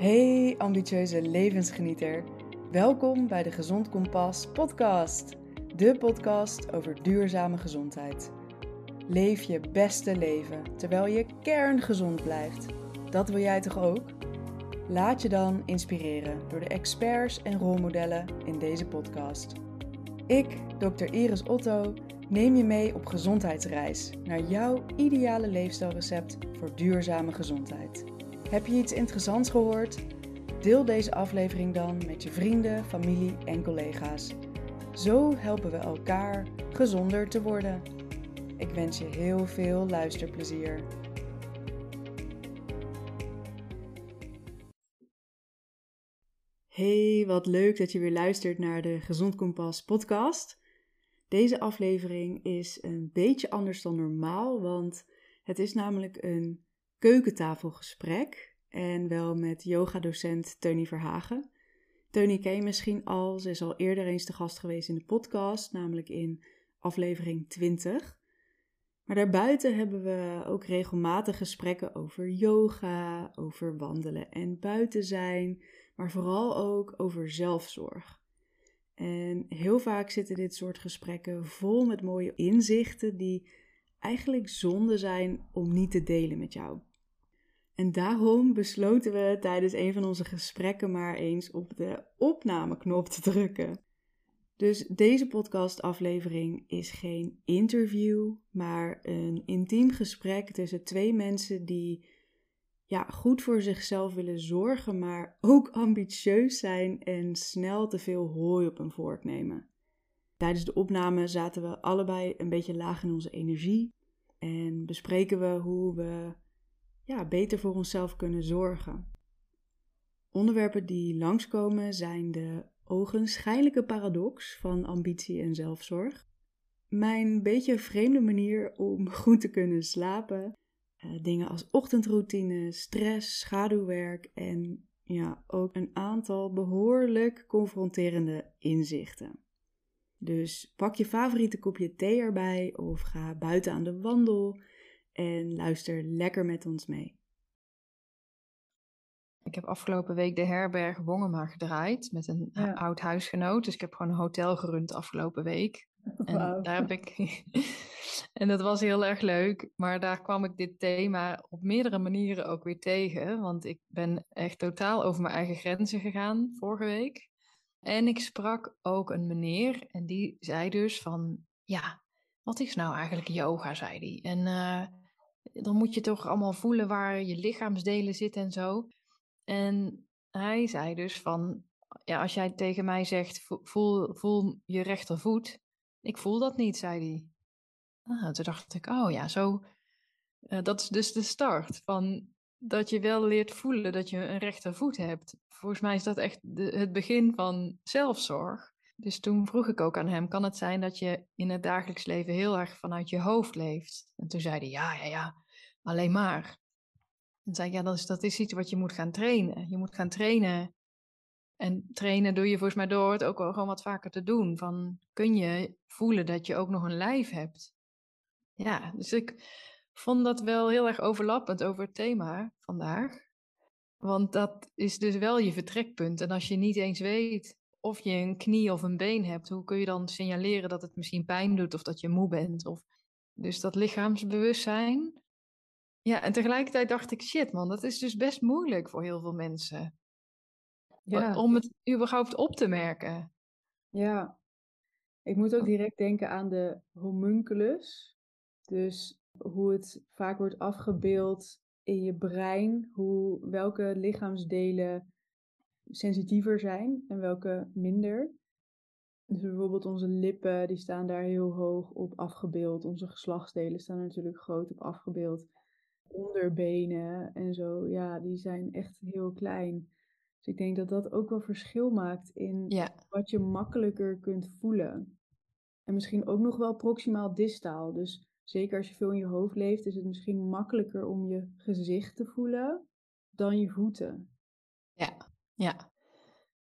Hey ambitieuze levensgenieter. Welkom bij de Gezond Kompas podcast. De podcast over duurzame gezondheid. Leef je beste leven terwijl je kerngezond blijft. Dat wil jij toch ook? Laat je dan inspireren door de experts en rolmodellen in deze podcast. Ik, Dr. Iris Otto, neem je mee op gezondheidsreis naar jouw ideale leefstijlrecept voor duurzame gezondheid. Heb je iets interessants gehoord? Deel deze aflevering dan met je vrienden, familie en collega's. Zo helpen we elkaar gezonder te worden. Ik wens je heel veel luisterplezier. Hey, wat leuk dat je weer luistert naar de Gezond Kompas podcast. Deze aflevering is een beetje anders dan normaal, want het is namelijk een keukentafelgesprek en wel met yogadocent Teunie Verhagen. Teunie ken je misschien al, ze is al eerder eens te gast geweest in de podcast, namelijk in aflevering 20. Maar daarbuiten hebben we ook regelmatig gesprekken over yoga, over wandelen en buiten zijn, maar vooral ook over zelfzorg. En heel vaak zitten dit soort gesprekken vol met mooie inzichten die eigenlijk zonde zijn om niet te delen met jou. En daarom besloten we tijdens een van onze gesprekken maar eens op de opnameknop te drukken. Dus deze podcastaflevering is geen interview, maar een intiem gesprek tussen twee mensen die ja, goed voor zichzelf willen zorgen, maar ook ambitieus zijn en snel te veel hooi op hun vork nemen. Tijdens de opname zaten we allebei een beetje laag in onze energie en bespreken we hoe we ja, beter voor onszelf kunnen zorgen. Onderwerpen die langskomen zijn de ogenschijnlijke paradox van ambitie en zelfzorg, mijn beetje vreemde manier om goed te kunnen slapen, uh, dingen als ochtendroutine, stress, schaduwwerk en ja, ook een aantal behoorlijk confronterende inzichten. Dus pak je favoriete kopje thee erbij of ga buiten aan de wandel en luister lekker met ons mee. Ik heb afgelopen week de herberg Wongema gedraaid met een oud huisgenoot. Dus ik heb gewoon een hotel gerund afgelopen week. En daar heb ik. en dat was heel erg leuk. Maar daar kwam ik dit thema op meerdere manieren ook weer tegen. Want ik ben echt totaal over mijn eigen grenzen gegaan vorige week. En ik sprak ook een meneer. En die zei dus van. Ja, wat is nou eigenlijk yoga? zei hij. En uh, dan moet je toch allemaal voelen waar je lichaamsdelen zitten en zo. En hij zei dus van, ja, als jij tegen mij zegt, voel, voel je rechtervoet. Ik voel dat niet, zei hij. Ah, toen dacht ik, oh ja, zo. Uh, dat is dus de start van dat je wel leert voelen dat je een rechtervoet hebt. Volgens mij is dat echt de, het begin van zelfzorg. Dus toen vroeg ik ook aan hem: kan het zijn dat je in het dagelijks leven heel erg vanuit je hoofd leeft? En toen zei hij: ja, ja, ja, alleen maar. En zei ik: ja, dat is, dat is iets wat je moet gaan trainen. Je moet gaan trainen. En trainen doe je volgens mij door het ook gewoon wat vaker te doen. Van kun je voelen dat je ook nog een lijf hebt? Ja, dus ik vond dat wel heel erg overlappend over het thema vandaag. Want dat is dus wel je vertrekpunt. En als je niet eens weet of je een knie of een been hebt, hoe kun je dan signaleren dat het misschien pijn doet of dat je moe bent? Of... Dus dat lichaamsbewustzijn. Ja, en tegelijkertijd dacht ik, shit man, dat is dus best moeilijk voor heel veel mensen. Ja. Om het überhaupt op te merken. Ja, ik moet ook direct denken aan de homunculus. Dus hoe het vaak wordt afgebeeld in je brein, hoe, welke lichaamsdelen sensitiever zijn en welke minder. Dus bijvoorbeeld onze lippen, die staan daar heel hoog op afgebeeld. Onze geslachtsdelen staan natuurlijk groot op afgebeeld. Onderbenen en zo, ja, die zijn echt heel klein. Dus ik denk dat dat ook wel verschil maakt in wat je makkelijker kunt voelen. En misschien ook nog wel proximaal distaal. Dus zeker als je veel in je hoofd leeft, is het misschien makkelijker om je gezicht te voelen dan je voeten. Ja,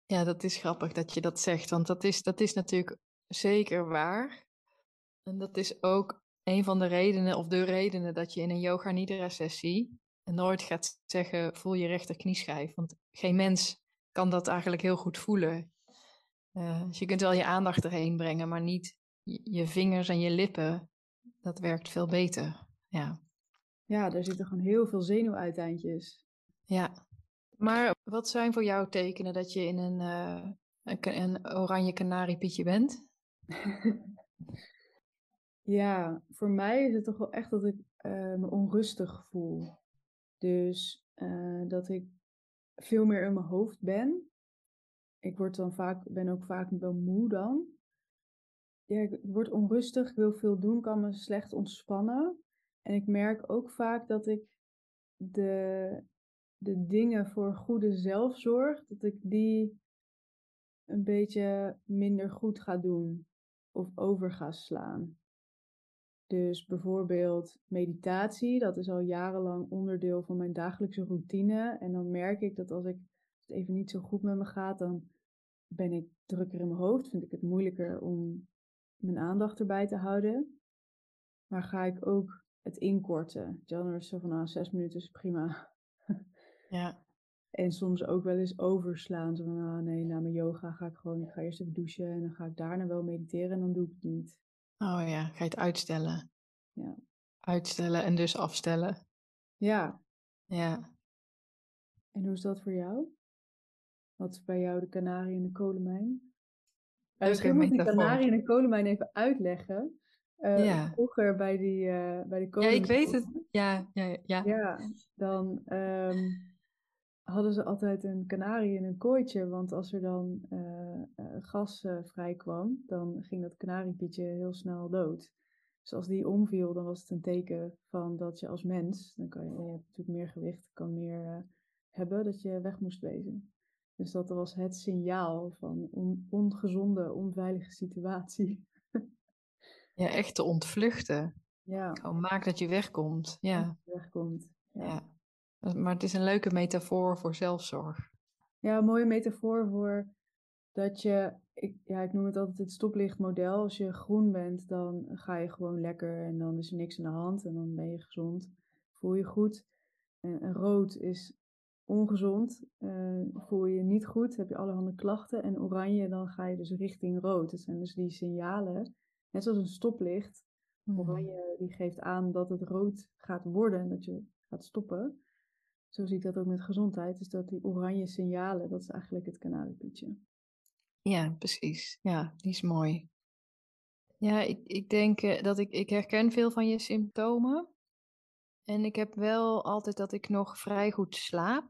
ja. Dat is grappig dat je dat zegt, want dat is, dat is natuurlijk zeker waar. En dat is ook een van de redenen, of de redenen, dat je in een yoga nidra sessie nooit gaat zeggen, voel je rechterknieschijf. Want geen mens kan dat eigenlijk heel goed voelen. Uh, dus je kunt wel je aandacht erheen brengen, maar niet je vingers en je lippen. Dat werkt veel beter. Ja, ja daar zitten gewoon heel veel zenuwuiteindjes. Ja, maar wat zijn voor jou tekenen dat je in een, uh, een, een oranje kanariepietje bent? ja, voor mij is het toch wel echt dat ik uh, me onrustig voel. Dus uh, dat ik veel meer in mijn hoofd ben. Ik word dan vaak, ben ook vaak wel moe dan. Ja, ik word onrustig, ik wil veel doen, kan me slecht ontspannen. En ik merk ook vaak dat ik de, de dingen voor goede zelfzorg, dat ik die een beetje minder goed ga doen of over ga slaan. Dus bijvoorbeeld meditatie, dat is al jarenlang onderdeel van mijn dagelijkse routine. En dan merk ik dat als ik het even niet zo goed met me gaat, dan ben ik drukker in mijn hoofd. Vind ik het moeilijker om mijn aandacht erbij te houden. Maar ga ik ook het inkorten. Dan is zo van, nou, zes minuten is prima. Ja. En soms ook wel eens overslaan. Zo van, ah nee, na mijn yoga ga ik gewoon, ik ga eerst even douchen en dan ga ik daarna wel mediteren en dan doe ik het niet. Oh ja, ga je het uitstellen. Ja. Uitstellen en dus afstellen. Ja. Ja. En hoe is dat voor jou? Wat is bij jou de kanarie in de kolenmijn? Misschien moet die kanarie in de kolenmijn even uitleggen. Uh, ja. Vroeger bij die, uh, bij de kolenmijn. Ja, ik weet het. Ja, ja, ja. Ja, dan um, hadden ze altijd een kanarie in een kooitje. Want als er dan uh, gas vrij kwam, dan ging dat kanariepietje heel snel dood. Dus als die omviel, dan was het een teken van dat je als mens, dan kan je, je hebt natuurlijk meer gewicht, kan meer hebben, dat je weg moest wezen. Dus dat was het signaal van on, ongezonde, onveilige situatie. Ja, echt te ontvluchten. Ja. Gewoon maak dat je wegkomt. Ja. Wegkomt. Ja. ja. Maar het is een leuke metafoor voor zelfzorg. Ja, een mooie metafoor voor dat je, ik, ja, ik noem het altijd het stoplichtmodel. Als je groen bent, dan ga je gewoon lekker en dan is er niks aan de hand en dan ben je gezond. Voel je goed. En, rood is ongezond, uh, voel je je niet goed, heb je allerhande klachten. En oranje, dan ga je dus richting rood. Dat zijn dus die signalen, net zoals een stoplicht. Mm. Oranje die geeft aan dat het rood gaat worden en dat je gaat stoppen. Zo zie ik dat ook met gezondheid. Dus dat die oranje signalen, dat is eigenlijk het kanaliepietje. Ja, precies. Ja, die is mooi. Ja, ik, ik denk eh, dat ik, ik herken veel van je symptomen. En ik heb wel altijd dat ik nog vrij goed slaap.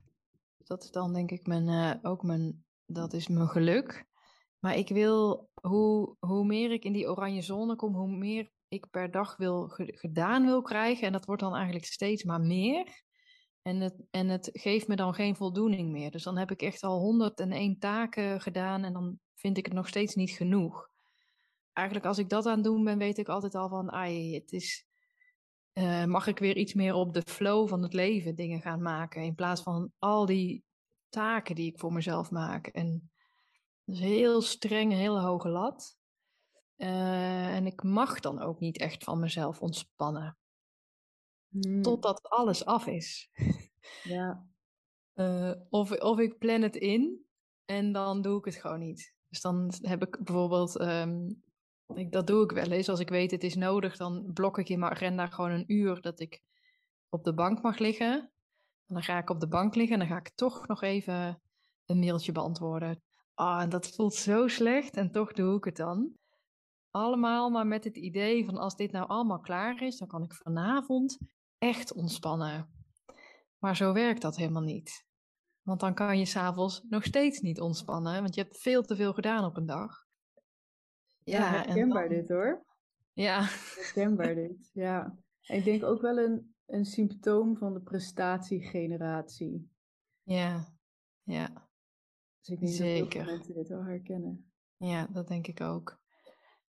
Dat is dan denk ik mijn, uh, ook mijn, dat is mijn geluk. Maar ik wil, hoe, hoe meer ik in die oranje zone kom, hoe meer ik per dag wil, gedaan wil krijgen. En dat wordt dan eigenlijk steeds maar meer. En het, en het geeft me dan geen voldoening meer. Dus dan heb ik echt al 101 taken gedaan en dan vind ik het nog steeds niet genoeg. Eigenlijk als ik dat aan het doen ben, weet ik altijd al van, ai, het is, uh, mag ik weer iets meer op de flow van het leven dingen gaan maken. In plaats van al die taken die ik voor mezelf maak. En dat is heel streng, hele hoge lat. Uh, en ik mag dan ook niet echt van mezelf ontspannen. Hmm. Totdat alles af is. Ja. Uh, of, of ik plan het in en dan doe ik het gewoon niet. Dus dan heb ik bijvoorbeeld um, ik, dat doe ik wel eens. Als ik weet het is nodig, dan blok ik in mijn agenda gewoon een uur dat ik op de bank mag liggen. En dan ga ik op de bank liggen en dan ga ik toch nog even een mailtje beantwoorden. Ah, en dat voelt zo slecht en toch doe ik het dan. Allemaal maar met het idee van als dit nou allemaal klaar is, dan kan ik vanavond echt ontspannen. Maar zo werkt dat helemaal niet. Want dan kan je s'avonds nog steeds niet ontspannen, want je hebt veel te veel gedaan op een dag. Ja, herkenbaar dit hoor. Ja. Herkenbaar dit, ja. En ik denk ook wel een, een symptoom van de prestatiegeneratie. Ja, ja. Dus ik denk Zeker. dat mensen dit wel herkennen. Ja, dat denk ik ook.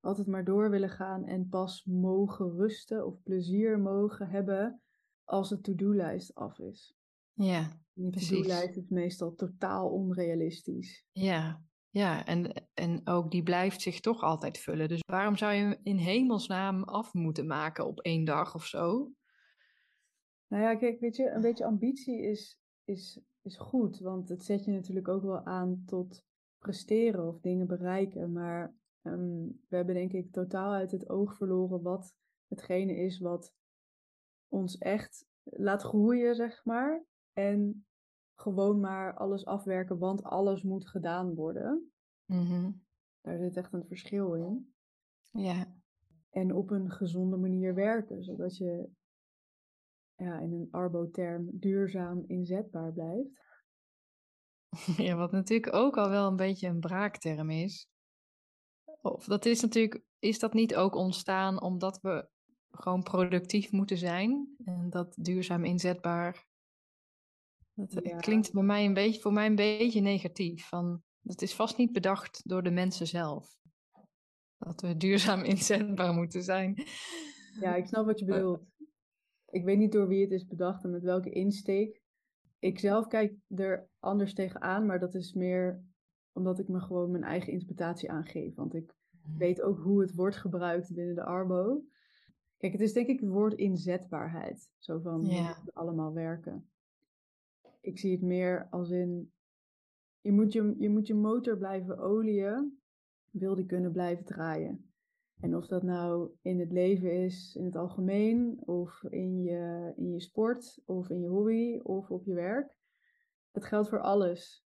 Altijd maar door willen gaan en pas mogen rusten of plezier mogen hebben als de to-do-lijst af is. Ja, de to-do-lijst is meestal totaal onrealistisch. Ja, ja, en, en ook die blijft zich toch altijd vullen. Dus waarom zou je hem in hemelsnaam af moeten maken op één dag of zo? Nou ja, kijk, weet je, een beetje ambitie is, is, is goed, want het zet je natuurlijk ook wel aan tot presteren of dingen bereiken. Maar ehm, we hebben denk ik totaal uit het oog verloren wat hetgene is wat ons echt laat groeien, zeg maar. En gewoon maar alles afwerken, want alles moet gedaan worden. Mm Daar zit echt een verschil in. Ja. En op een gezonde manier werken, zodat je ja, in een arbo-term duurzaam inzetbaar blijft. Ja, wat natuurlijk ook al wel een beetje een braakterm is. Of dat is natuurlijk, is dat niet ook ontstaan omdat we gewoon productief moeten zijn en dat duurzaam inzetbaar. Dat klinkt bij mij een beetje, voor mij een beetje negatief. Van, dat is vast niet bedacht door de mensen zelf. Dat we duurzaam inzetbaar moeten zijn. Ja, ik snap wat je bedoelt. Ik weet niet door wie het is bedacht en met welke insteek. Ik zelf kijk er anders tegenaan, maar dat is meer omdat ik me gewoon mijn eigen interpretatie aangeef. Want ik mhm. weet ook hoe het wordt gebruikt binnen de Arbo. Kijk, het is denk ik het woord inzetbaarheid. Zo van ja. allemaal werken. Ik zie het meer als in je moet je, je moet je motor blijven oliën, wil die kunnen blijven draaien. En of dat nou in het leven is, in het algemeen, of in je, in je sport, of in je hobby, of op je werk. Het geldt voor alles.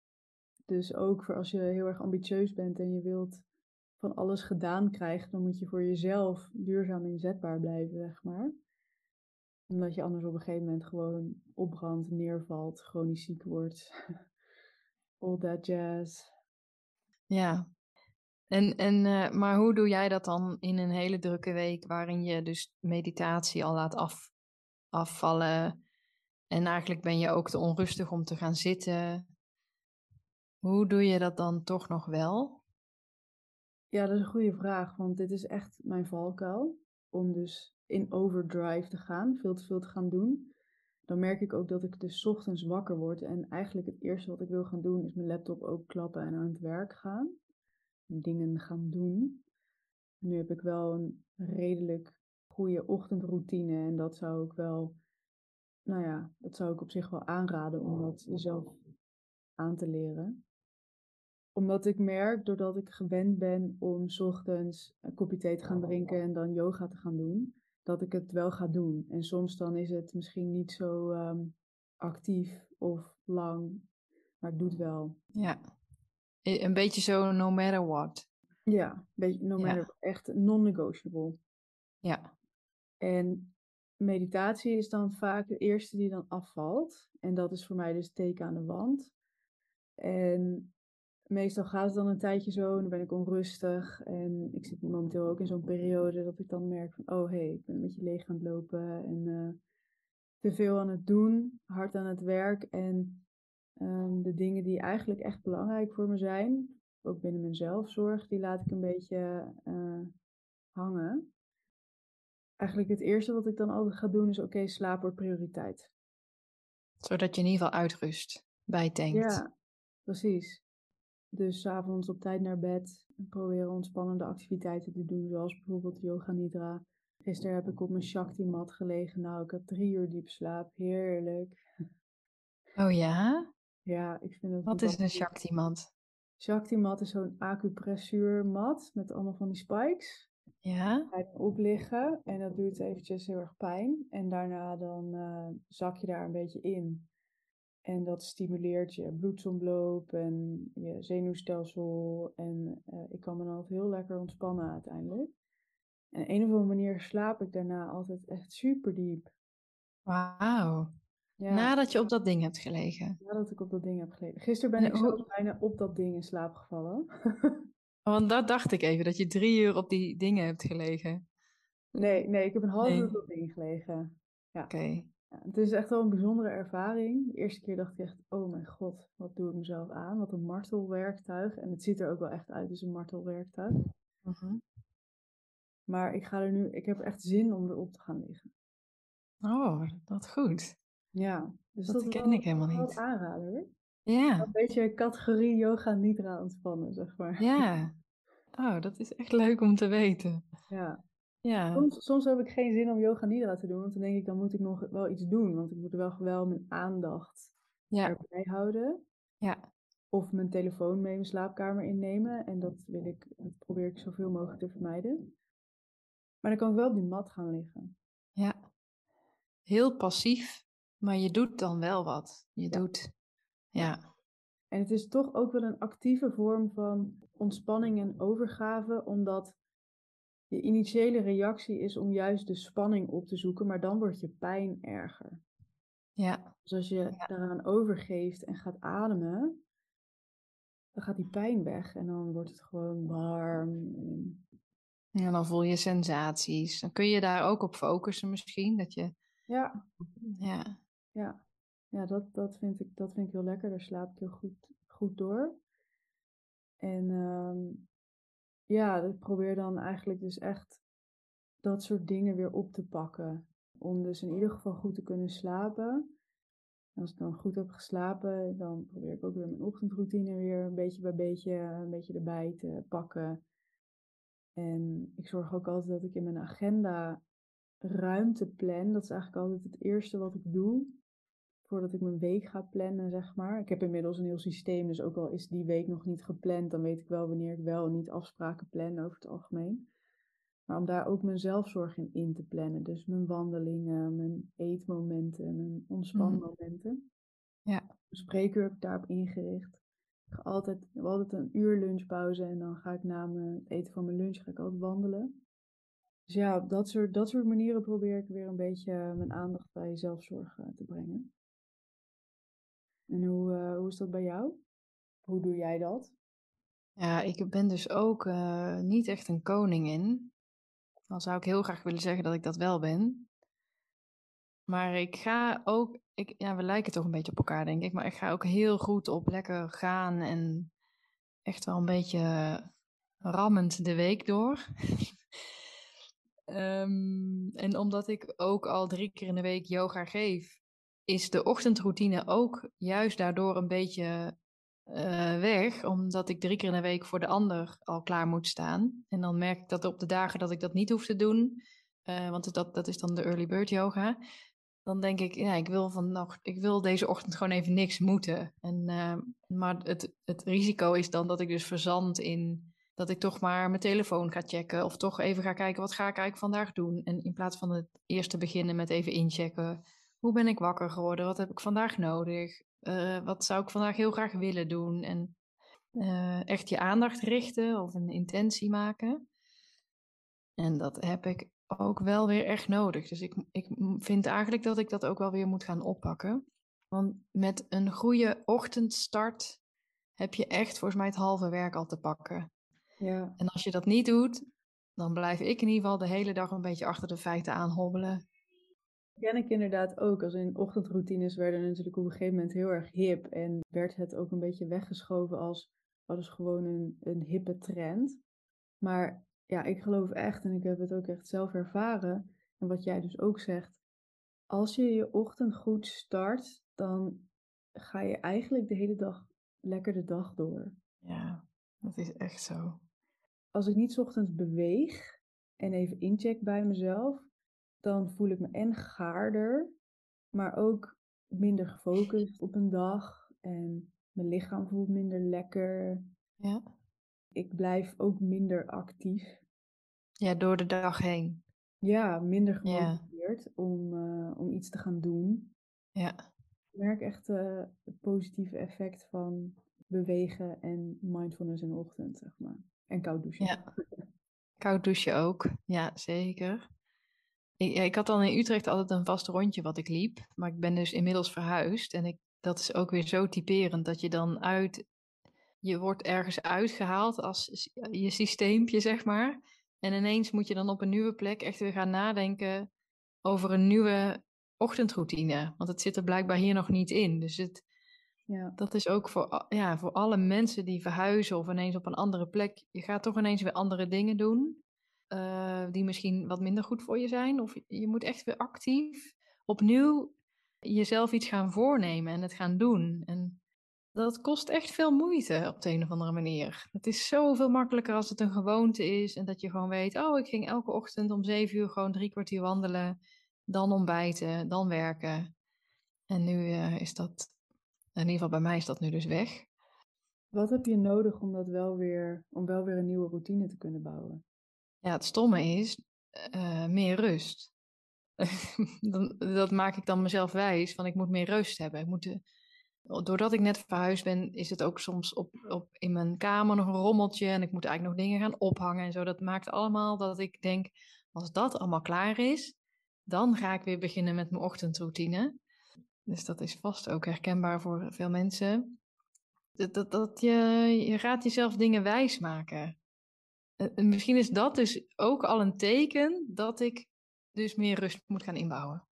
Dus ook voor als je heel erg ambitieus bent en je wilt van alles gedaan krijgen, dan moet je voor jezelf duurzaam inzetbaar blijven, zeg maar. Omdat je anders op een gegeven moment gewoon opbrandt, neervalt, chronisch ziek wordt. All that jazz. Ja, en, en, uh, maar hoe doe jij dat dan in een hele drukke week waarin je dus meditatie al laat af, afvallen en eigenlijk ben je ook te onrustig om te gaan zitten? Hoe doe je dat dan toch nog wel? Ja, dat is een goede vraag, want dit is echt mijn valkuil. Om dus in overdrive te gaan, veel te veel te gaan doen. Dan merk ik ook dat ik dus ochtends wakker word en eigenlijk het eerste wat ik wil gaan doen is mijn laptop openklappen en aan het werk gaan dingen gaan doen. Nu heb ik wel een redelijk goede ochtendroutine en dat zou ik wel, nou ja, dat zou ik op zich wel aanraden om dat jezelf aan te leren. Omdat ik merk, doordat ik gewend ben om s ochtends een kopje thee te gaan drinken en dan yoga te gaan doen, dat ik het wel ga doen. En soms dan is het misschien niet zo ehm, actief of lang, maar ik doe het wel. Ja, een beetje zo no matter what. Ja, beetje no matter what. Echt non-negotiable. Ja. En meditatie is dan vaak de eerste die dan afvalt. En dat is voor mij dus teken aan de wand. En meestal gaat het dan een tijdje zo en dan ben ik onrustig. En ik zit momenteel ook in zo'n periode dat ik dan merk van... Oh, hé, hey, ik ben een beetje leeg aan het lopen en uh, te veel aan het doen. Hard aan het werk en Ehm, de dingen die eigenlijk echt belangrijk voor me zijn, ook binnen mijn zelfzorg, die laat ik een beetje uh, hangen. Eigenlijk het eerste wat ik dan altijd ga doen is, oké, slaap wordt prioriteit. Zodat je in ieder geval uitrust, bijtankt. Ja, precies. Dus avonds op tijd naar bed en proberen ontspannende activiteiten te doen, zoals bijvoorbeeld yoga nidra. Gisteren heb ik op mijn Shakti-mat gelegen. Nou, ik had drie uur diep slaap. Heerlijk. Oh ja? Ja, ik vind het. Wat is een Shakti-mat? Shakti-mat is zo'n acupressuurmat met allemaal van die spikes. Ja. Ga je op liggen en dat doet eventjes heel erg pijn. En daarna dan uh, zak je daar een beetje in. En dat stimuleert je bloedsomloop en je zenuwstelsel. En uh, ik kan me dan altijd heel lekker ontspannen uiteindelijk. En op een of andere manier slaap ik daarna altijd echt super diep. Wauw. Ja. Nadat je op dat ding hebt gelegen. Nadat ik op dat ding heb gelegen. Gisteren ben ik zo bijna op dat ding in slaap gevallen. Want dat dacht ik even, dat je drie uur op die dingen hebt gelegen. Nee, nee, ik heb een half uur op dat ding gelegen. Ja. Oké. Ja, het is echt wel een bijzondere ervaring. De eerste keer dacht ik echt, oh mijn god, wat doe ik mezelf aan? Wat een martelwerktuig. En het ziet er ook wel echt uit als een martelwerktuig. Uh Maar ik ga er nu, ik heb echt zin om erop te gaan liggen. Oh, dat goed. Ja, dus dat, dat ken ik helemaal niet. aanrader. Ja. Een beetje categorie yoga nidra ontspannen, zeg maar. Ja. Oh, dat is echt leuk om te weten. Ja. Ja. Soms, soms heb ik geen zin om yoga nidra te doen, want dan denk ik, dan moet ik nog wel iets doen. Want ik moet wel wel mijn aandacht ja. erbij houden. Ja. Of mijn telefoon mee mijn slaapkamer innemen. En dat wil ik, dat probeer ik zoveel mogelijk te vermijden. Maar dan kan ik wel op die mat gaan liggen. Ja. Heel passief, maar je doet dan wel wat. Je doet, ja. En het is toch ook wel een actieve vorm van ontspanning en overgave, omdat je initiële reactie is om juist de spanning op te zoeken, maar dan wordt je pijn erger. Ja. Dus als je ja. daaraan overgeeft en gaat ademen, dan gaat die pijn weg en dan wordt het gewoon warm. En... Ja, dan voel je sensaties. Dan kun je daar ook op focussen misschien, dat je... Ja. Ja. Ja, ja dat, dat, vind ik, dat vind ik heel lekker. Daar slaap ik heel goed, goed door. En um, ja, ik probeer dan eigenlijk dus echt dat soort dingen weer op te pakken. Om dus in ieder geval goed te kunnen slapen. als ik dan goed heb geslapen, dan probeer ik ook weer mijn ochtendroutine weer een beetje bij beetje, een beetje erbij te pakken. En ik zorg ook altijd dat ik in mijn agenda ruimte plan. Dat is eigenlijk altijd het eerste wat ik doe voordat ik mijn week ga plannen, zeg maar. Ik heb inmiddels een heel systeem, dus ook al is die week nog niet gepland, dan weet ik wel wanneer ik wel en niet afspraken plan over het algemeen. Maar om daar ook mijn zelfzorg in in te plannen. Dus mijn wandelingen, mijn eetmomenten, mijn ontspanmomenten. Mm. Ja. Een spreekuur heb ik daarop ingericht. Ik ga altijd, ik heb altijd een uur lunchpauze en dan ga ik na het eten van mijn lunch ga ik altijd wandelen. Dus ja, op dat soort, dat soort manieren probeer ik weer een beetje mijn aandacht bij zelfzorg te brengen. En hoe, uh, hoe is dat bij jou? Hoe doe jij dat? Ja, ik ben dus ook uh, niet echt een koningin. Dan zou ik heel graag willen zeggen dat ik dat wel ben. Maar ik ga ook, ik, ja, we lijken toch een beetje op elkaar, denk ik. Maar ik ga ook heel goed op lekker gaan en echt wel een beetje rammend de week door. um, en omdat ik ook al drie keer in de week yoga geef, is de ochtendroutine ook juist daardoor een beetje uh, weg, omdat ik drie keer in de week voor de ander al klaar moet staan. En dan merk ik dat op de dagen dat ik dat niet hoef te doen, uh, want dat, dat is dan de early bird yoga, dan denk ik, ja, ik wil, van, ik wil deze ochtend gewoon even niks moeten. En, uh, maar het, het risico is dan dat ik dus verzand in dat ik toch maar mijn telefoon ga checken of toch even ga kijken wat ga ik eigenlijk vandaag doen. En in plaats van het eerst te beginnen met even inchecken hoe ben ik wakker geworden? Wat heb ik vandaag nodig? Uh, wat zou ik vandaag heel graag willen doen? En uh, echt je aandacht richten of een intentie maken. En dat heb ik ook wel weer echt nodig. Dus ik, ik vind eigenlijk dat ik dat ook wel weer moet gaan oppakken. Want met een goede ochtendstart heb je echt volgens mij het halve werk al te pakken. Ja. En als je dat niet doet, dan blijf ik in ieder geval de hele dag een beetje achter de feiten aan hobbelen ken ik inderdaad ook. Als in ochtendroutines werden natuurlijk op een gegeven moment heel erg hip. En werd het ook een beetje weggeschoven als, wat is gewoon een, een hippe trend. Maar ja, ik geloof echt, en ik heb het ook echt zelf ervaren. En wat jij dus ook zegt. Als je je ochtend goed start, dan ga je eigenlijk de hele dag lekker de dag door. Ja, dat is echt zo. Als ik niet ochtends beweeg en even incheck bij mezelf, dan voel ik me en gaarder, maar ook minder gefocust op een dag. En mijn lichaam voelt minder lekker. Ja. Ik blijf ook minder actief. Ja, door de dag heen. Ja, minder gemotiveerd om, uh, om iets te gaan doen. Ja. Ik merk echt uh, het positieve effect van bewegen en mindfulness in de ochtend, zeg maar. En koud douchen. Ja. Koud douchen ook, ja, zeker. Ik, ik had dan in Utrecht altijd een vast rondje wat ik liep. Maar ik ben dus inmiddels verhuisd. En ik, dat is ook weer zo typerend dat je dan uit. Je wordt ergens uitgehaald als je systeempje, zeg maar. En ineens moet je dan op een nieuwe plek echt weer gaan nadenken over een nieuwe ochtendroutine. Want het zit er blijkbaar hier nog niet in. Dus het, ja. dat is ook voor, ja, voor alle mensen die verhuizen of ineens op een andere plek. Je gaat toch ineens weer andere dingen doen. Eh, die misschien wat minder goed voor je zijn. Of je moet echt weer actief opnieuw jezelf iets gaan voornemen en het gaan doen. En dat kost echt veel moeite op de een of andere manier. Het is zoveel makkelijker als het een gewoonte is en dat je gewoon weet, oh, ik ging elke ochtend om zeven uur gewoon drie kwartier wandelen, dan ontbijten, dan werken. En nu uh, is dat, in ieder geval bij mij is dat nu dus weg. Wat heb je nodig om dat wel weer, om wel weer een nieuwe routine te kunnen bouwen? Ja, het stomme is uh, meer rust. dat maak ik dan mezelf wijs, van ik moet meer rust hebben. Ik moet de, doordat ik net verhuisd ben, is het ook soms op, op in mijn kamer nog een rommeltje en ik moet eigenlijk nog dingen gaan ophangen en zo. Dat maakt allemaal dat ik denk, als dat allemaal klaar is, dan ga ik weer beginnen met mijn ochtendroutine. Dus dat is vast ook herkenbaar voor veel mensen. Dat, dat, dat je, je gaat jezelf dingen wijs maken. En misschien is dat dus ook al een teken dat ik dus meer rust moet gaan inbouwen.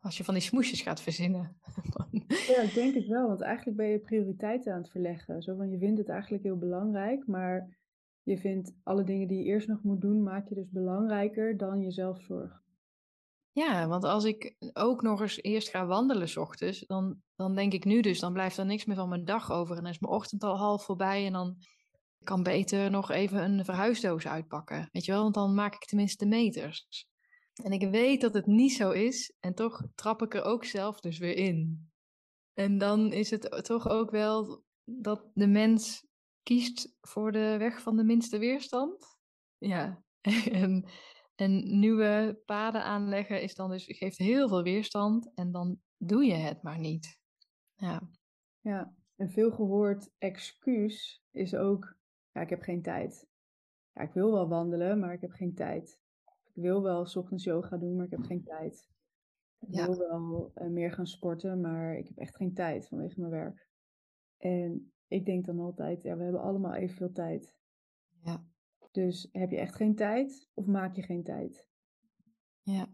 Als je van die smoesjes gaat verzinnen. ja, ik denk het wel. Want eigenlijk ben je prioriteiten aan het verleggen. Zo van, je vindt het eigenlijk heel belangrijk, maar je vindt alle dingen die je eerst nog moet doen, maak je dus belangrijker dan je zelfzorg. Ja, want als ik ook nog eens eerst ga wandelen s ochtends, dan, dan denk ik nu dus, dan blijft er niks meer van mijn dag over. En dan is mijn ochtend al half voorbij en dan kan beter nog even een verhuisdoos uitpakken. Weet je wel, want dan maak ik tenminste de meters. En ik weet dat het niet zo is en toch trap ik er ook zelf dus weer in. En dan is het toch ook wel dat de mens kiest voor de weg van de minste weerstand. Ja, en, en nieuwe paden aanleggen is dan dus, geeft heel veel weerstand en dan doe je het maar niet. Ja. Ja, een veel gehoord excuus is ook, ja, ik heb geen tijd. Ja, ik wil wel wandelen, maar ik heb geen tijd. Ik wil wel s ochtends yoga doen, maar ik heb geen tijd. Ik wil wel uh, meer gaan sporten, maar ik heb echt geen tijd vanwege mijn werk. En ik denk dan altijd, ja, we hebben allemaal evenveel tijd. Ja. Dus heb je echt geen tijd of maak je geen tijd? Ja.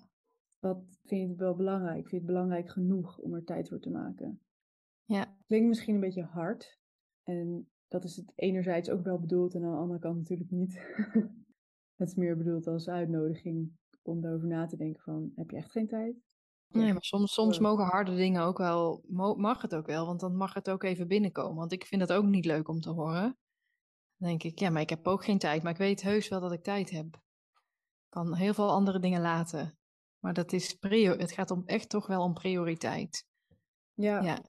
Wat vind je wel belangrijk? Vind je het belangrijk genoeg om er tijd voor te maken? Ja. Klinkt misschien een beetje hard. En dat is het enerzijds ook wel bedoeld en aan de andere kant natuurlijk niet. het is meer bedoeld als uitnodiging om daarover na te denken van, heb je echt geen tijd? Nee, maar soms, soms mogen harde dingen ook wel, mag het ook wel, want dan mag het ook even binnenkomen. Want ik vind het ook niet leuk om te horen. Dan denk ik, ja, maar ik heb ook geen tijd, maar ik weet heus wel dat ik tijd heb. Ik kan heel veel andere dingen laten. Maar dat is prior, het gaat om echt toch wel om prioriteit. Ja. ja.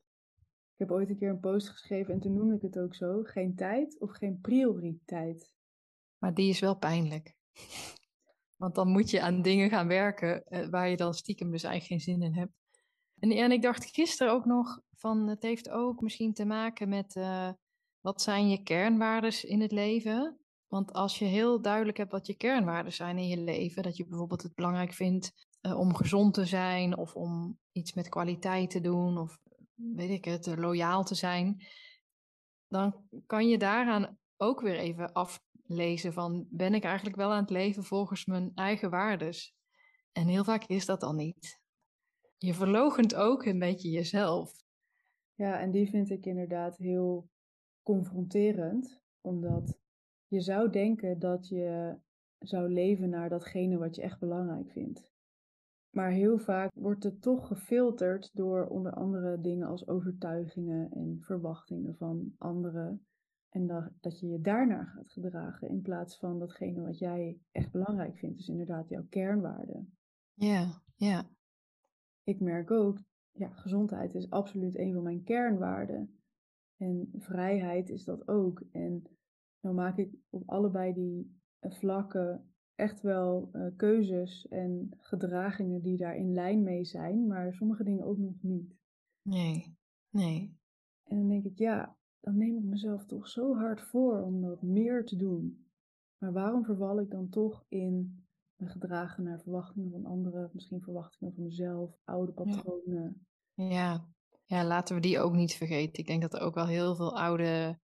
Heb ooit een keer een post geschreven en toen noemde ik het ook zo. Geen tijd of geen prioriteit. Maar die is wel pijnlijk. Want dan moet je aan dingen gaan werken eh, waar je dan stiekem dus eigenlijk geen zin in hebt. En, ik dacht gisteren ook nog van het heeft ook misschien te maken met uh, wat zijn je kernwaarden in het leven. Want als je heel duidelijk hebt wat je kernwaarden zijn in je leven, dat je bijvoorbeeld het belangrijk vindt uh, om gezond te zijn of om iets met kwaliteit te doen of weet ik het, loyaal te zijn, dan kan je daaraan ook weer even af, lezen van ben ik eigenlijk wel aan het leven volgens mijn eigen waardes? En heel vaak is dat dan niet. Je verlogent ook een beetje jezelf. Ja, en die vind ik inderdaad heel confronterend, omdat je zou denken dat je zou leven naar datgene wat je echt belangrijk vindt. Maar heel vaak wordt het toch gefilterd door onder andere dingen als overtuigingen en verwachtingen van anderen. En dat, dat je je daarnaar gaat gedragen in plaats van datgene wat jij echt belangrijk vindt. Dus inderdaad jouw kernwaarden. Ja, ja. Ik merk ook, ja, gezondheid is absoluut een van mijn kernwaarden. En vrijheid is dat ook. En nou maak ik op allebei die vlakken echt wel uh, keuzes en gedragingen die daar in lijn mee zijn, maar sommige dingen ook nog niet. Nee, nee. En dan denk ik, ja, dan neem ik mezelf toch zo hard voor om dat meer te doen. Maar waarom verval ik dan toch in me gedragen naar verwachtingen van anderen, misschien verwachtingen van mezelf, oude patronen? Ja. ja, laten we die ook niet vergeten. Ik denk dat er ook wel heel veel oude,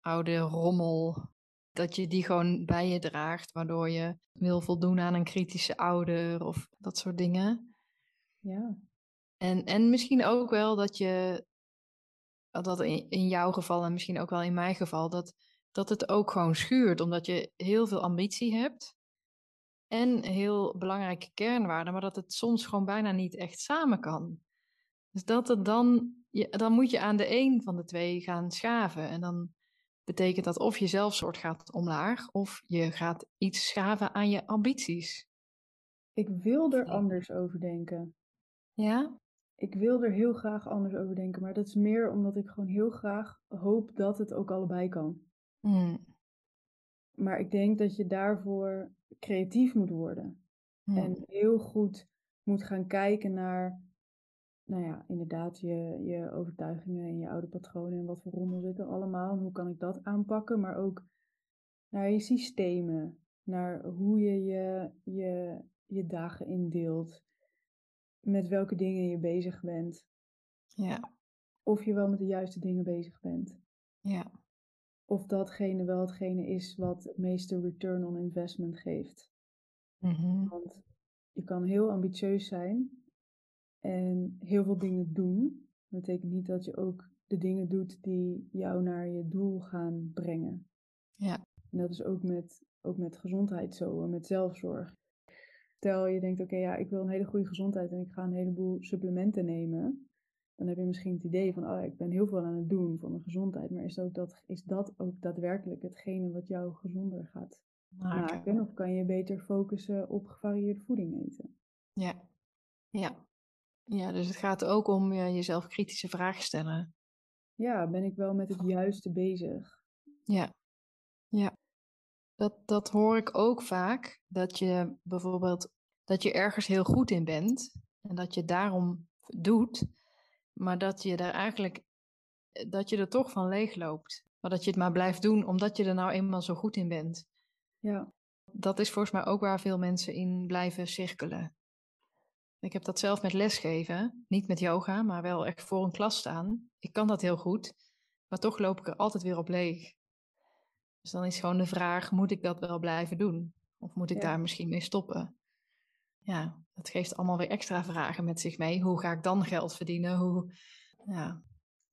oude rommel, dat je die gewoon bij je draagt, waardoor je wil voldoen aan een kritische ouder of dat soort dingen. Ja. En, en misschien ook wel dat je dat in, in jouw geval en misschien ook wel in mijn geval, dat, dat het ook gewoon schuurt, omdat je heel veel ambitie hebt en heel belangrijke kernwaarden, maar dat het soms gewoon bijna niet echt samen kan. Dus dat het dan je, dan moet je aan de een van de twee gaan schaven. En dan betekent dat of je zelfsoort gaat omlaag, of je gaat iets schaven aan je ambities. Ik wil er anders over denken. Ja? Ik wil er heel graag anders over denken, maar dat is meer omdat ik gewoon heel graag hoop dat het ook allebei kan. Hmm. Maar ik denk dat je daarvoor creatief moet worden. Hmm. En heel goed moet gaan kijken naar, nou ja, inderdaad, je, je overtuigingen en je oude patronen en wat voor rommel zit er allemaal. En hoe kan ik dat aanpakken? Maar ook naar je systemen, naar hoe je je, je, je dagen indeelt, met welke dingen je bezig bent. Ja. Of je wel met de juiste dingen bezig bent. Ja. Of datgene wel hetgene is wat het meeste return on investment geeft. Mhm. Want je kan heel ambitieus zijn en heel veel dingen doen. Dat betekent niet dat je ook de dingen doet die jou naar je doel gaan brengen. Ja. En dat is ook met, ook met gezondheid zo en met zelfzorg. Stel je denkt, oké, ja, ik wil een hele goede gezondheid en ik ga een heleboel supplementen nemen. Dan heb je misschien het idee van, oh, ik ben heel veel aan het doen voor mijn gezondheid. Maar is, ook dat, is dat ook daadwerkelijk hetgene wat jou gezonder gaat maken? Of kan je beter focussen op gevarieerde voeding eten? Ja, ja. Ja, dus het gaat ook om jezelf kritische vragen stellen. Ja, ben ik wel met het juiste bezig? Ja, ja. Dat, dat hoor ik ook vaak, dat je bijvoorbeeld dat je ergens heel goed in bent en dat je daarom doet, maar dat je er eigenlijk dat je er toch van leegloopt. Maar dat je het maar blijft doen omdat je er nou eenmaal zo goed in bent. Ja. Dat is volgens mij ook waar veel mensen in blijven cirkelen. Ik heb dat zelf met lesgeven, niet met yoga, maar wel echt voor een klas staan. Ik kan dat heel goed, maar toch loop ik er altijd weer op leeg. Dus dan is gewoon de vraag, moet ik dat wel blijven doen? Of moet ik daar misschien mee stoppen? Ja, dat geeft allemaal weer extra vragen met zich mee. Hoe ga ik dan geld verdienen? Hoe, ja.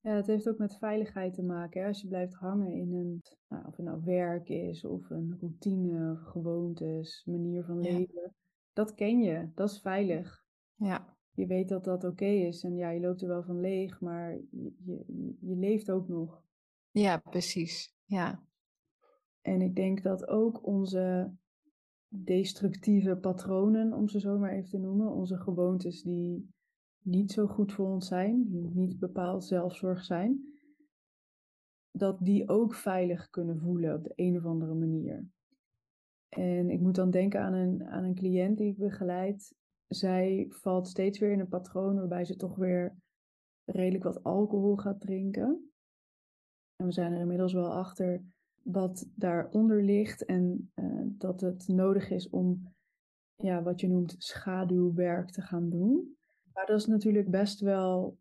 ja, het heeft ook met veiligheid te maken. Hè? Als je blijft hangen in een, nou, of het nou werk is, of een routine, of gewoontes, manier van leven. Dat ken je, dat is veilig. Ja. Je weet dat dat oké is en ja, je loopt er wel van leeg, maar je, je, je leeft ook nog. Ja, precies. Ja. En ik denk dat ook onze destructieve patronen, om ze zo maar even te noemen, onze gewoontes die niet zo goed voor ons zijn, die niet bepaald zelfzorg zijn, dat die ook veilig kunnen voelen op de een of andere manier. En ik moet dan denken aan een, aan een cliënt die ik begeleid. Zij valt steeds weer in een patroon waarbij ze toch weer redelijk wat alcohol gaat drinken. En we zijn er inmiddels wel achter wat daaronder ligt en uh, dat het nodig is om ja, wat je noemt schaduwwerk te gaan doen. Maar dat is natuurlijk best wel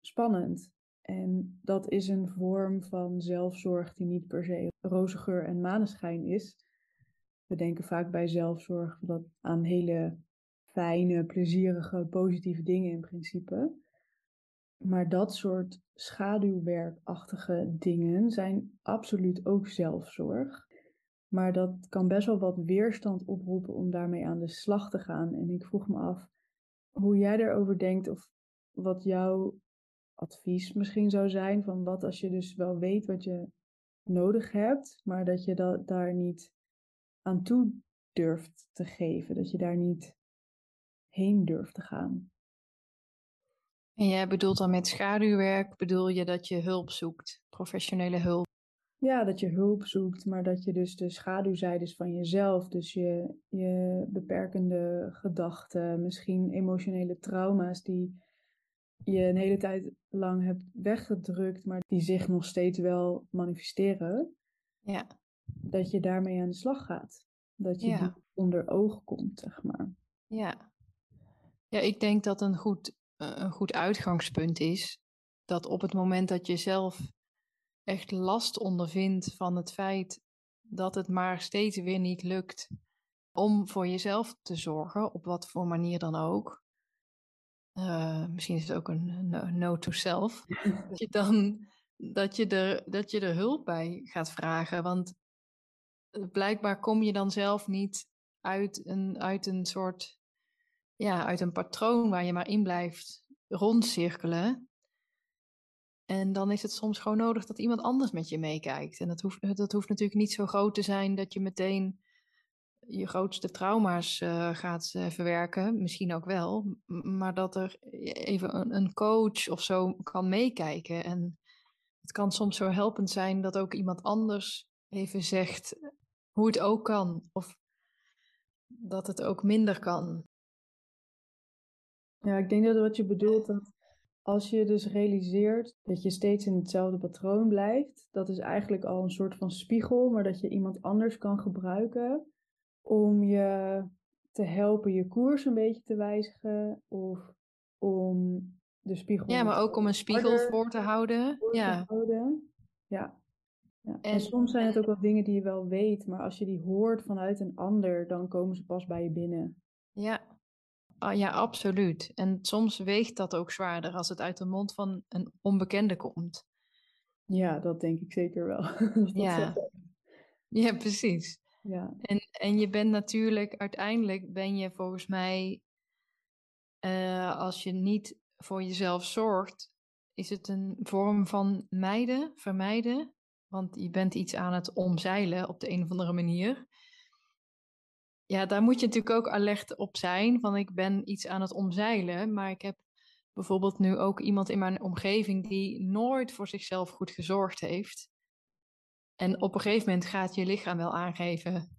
spannend. En dat is een vorm van zelfzorg die niet per se roze geur en maneschijn is. We denken vaak bij zelfzorg dat aan hele fijne, plezierige, positieve dingen in principe. Maar dat soort schaduwwerkachtige dingen zijn absoluut ook zelfzorg. Maar dat kan best wel wat weerstand oproepen om daarmee aan de slag te gaan. En ik vroeg me af hoe jij erover denkt of wat jouw advies misschien zou zijn. Van wat als je dus wel weet wat je nodig hebt, maar dat je dat daar niet aan toe durft te geven. Dat je daar niet heen durft te gaan. En jij bedoelt dan met schaduwwerk, bedoel je dat je hulp zoekt, professionele hulp? Ja, dat je hulp zoekt, maar dat je dus de schaduwzijdes van jezelf, dus je, je beperkende gedachten, misschien emotionele trauma's die je een hele tijd lang hebt weggedrukt, maar die zich nog steeds wel manifesteren. Ja. Dat je daarmee aan de slag gaat. Dat je ja. onder ogen komt, zeg maar. Ja. Ja, ik denk dat een goed een goed uitgangspunt is dat op het moment dat je zelf echt last ondervindt van het feit dat het maar steeds weer niet lukt om voor jezelf te zorgen, op wat voor manier dan ook. Uh, misschien is het ook een no, to self. dat je dan dat je, er, dat je er hulp bij gaat vragen. Want blijkbaar kom je dan zelf niet uit een, uit een soort ja, uit een patroon waar je maar in blijft rondcirkelen. En dan is het soms gewoon nodig dat iemand anders met je meekijkt. En dat hoeft, dat hoeft natuurlijk niet zo groot te zijn dat je meteen je grootste trauma's uh, gaat uh, verwerken. Misschien ook wel. Maar dat er even een, een, coach of zo kan meekijken. En het kan soms zo helpend zijn dat ook iemand anders even zegt hoe het ook kan. Of dat het ook minder kan. Ja, ik denk dat wat je bedoelt, dat als je dus realiseert dat je steeds in hetzelfde patroon blijft, dat is eigenlijk al een soort van spiegel, maar dat je iemand anders kan gebruiken om je te helpen je koers een beetje te wijzigen of om de spiegel. Ja, maar ook om een spiegel voor te houden. Voor ja. Te houden. ja. Ja. En, en, soms zijn het ook wel dingen die je wel weet, maar als je die hoort vanuit een ander, dan komen ze pas bij je binnen. Ja, Ah, ja, absoluut. En soms weegt dat ook zwaarder als het uit de mond van een onbekende komt. Ja, dat denk ik zeker wel. ja. ja, precies. Ja. En, en je bent natuurlijk, uiteindelijk ben je volgens mij, uh, als je niet voor jezelf zorgt, is het een vorm van mijden, vermijden. Want je bent iets aan het omzeilen op de een of andere manier ja, daar moet je natuurlijk ook alert op zijn. Van ik ben iets aan het omzeilen, maar ik heb bijvoorbeeld nu ook iemand in mijn omgeving die nooit voor zichzelf goed gezorgd heeft. En op een gegeven moment gaat je lichaam wel aangeven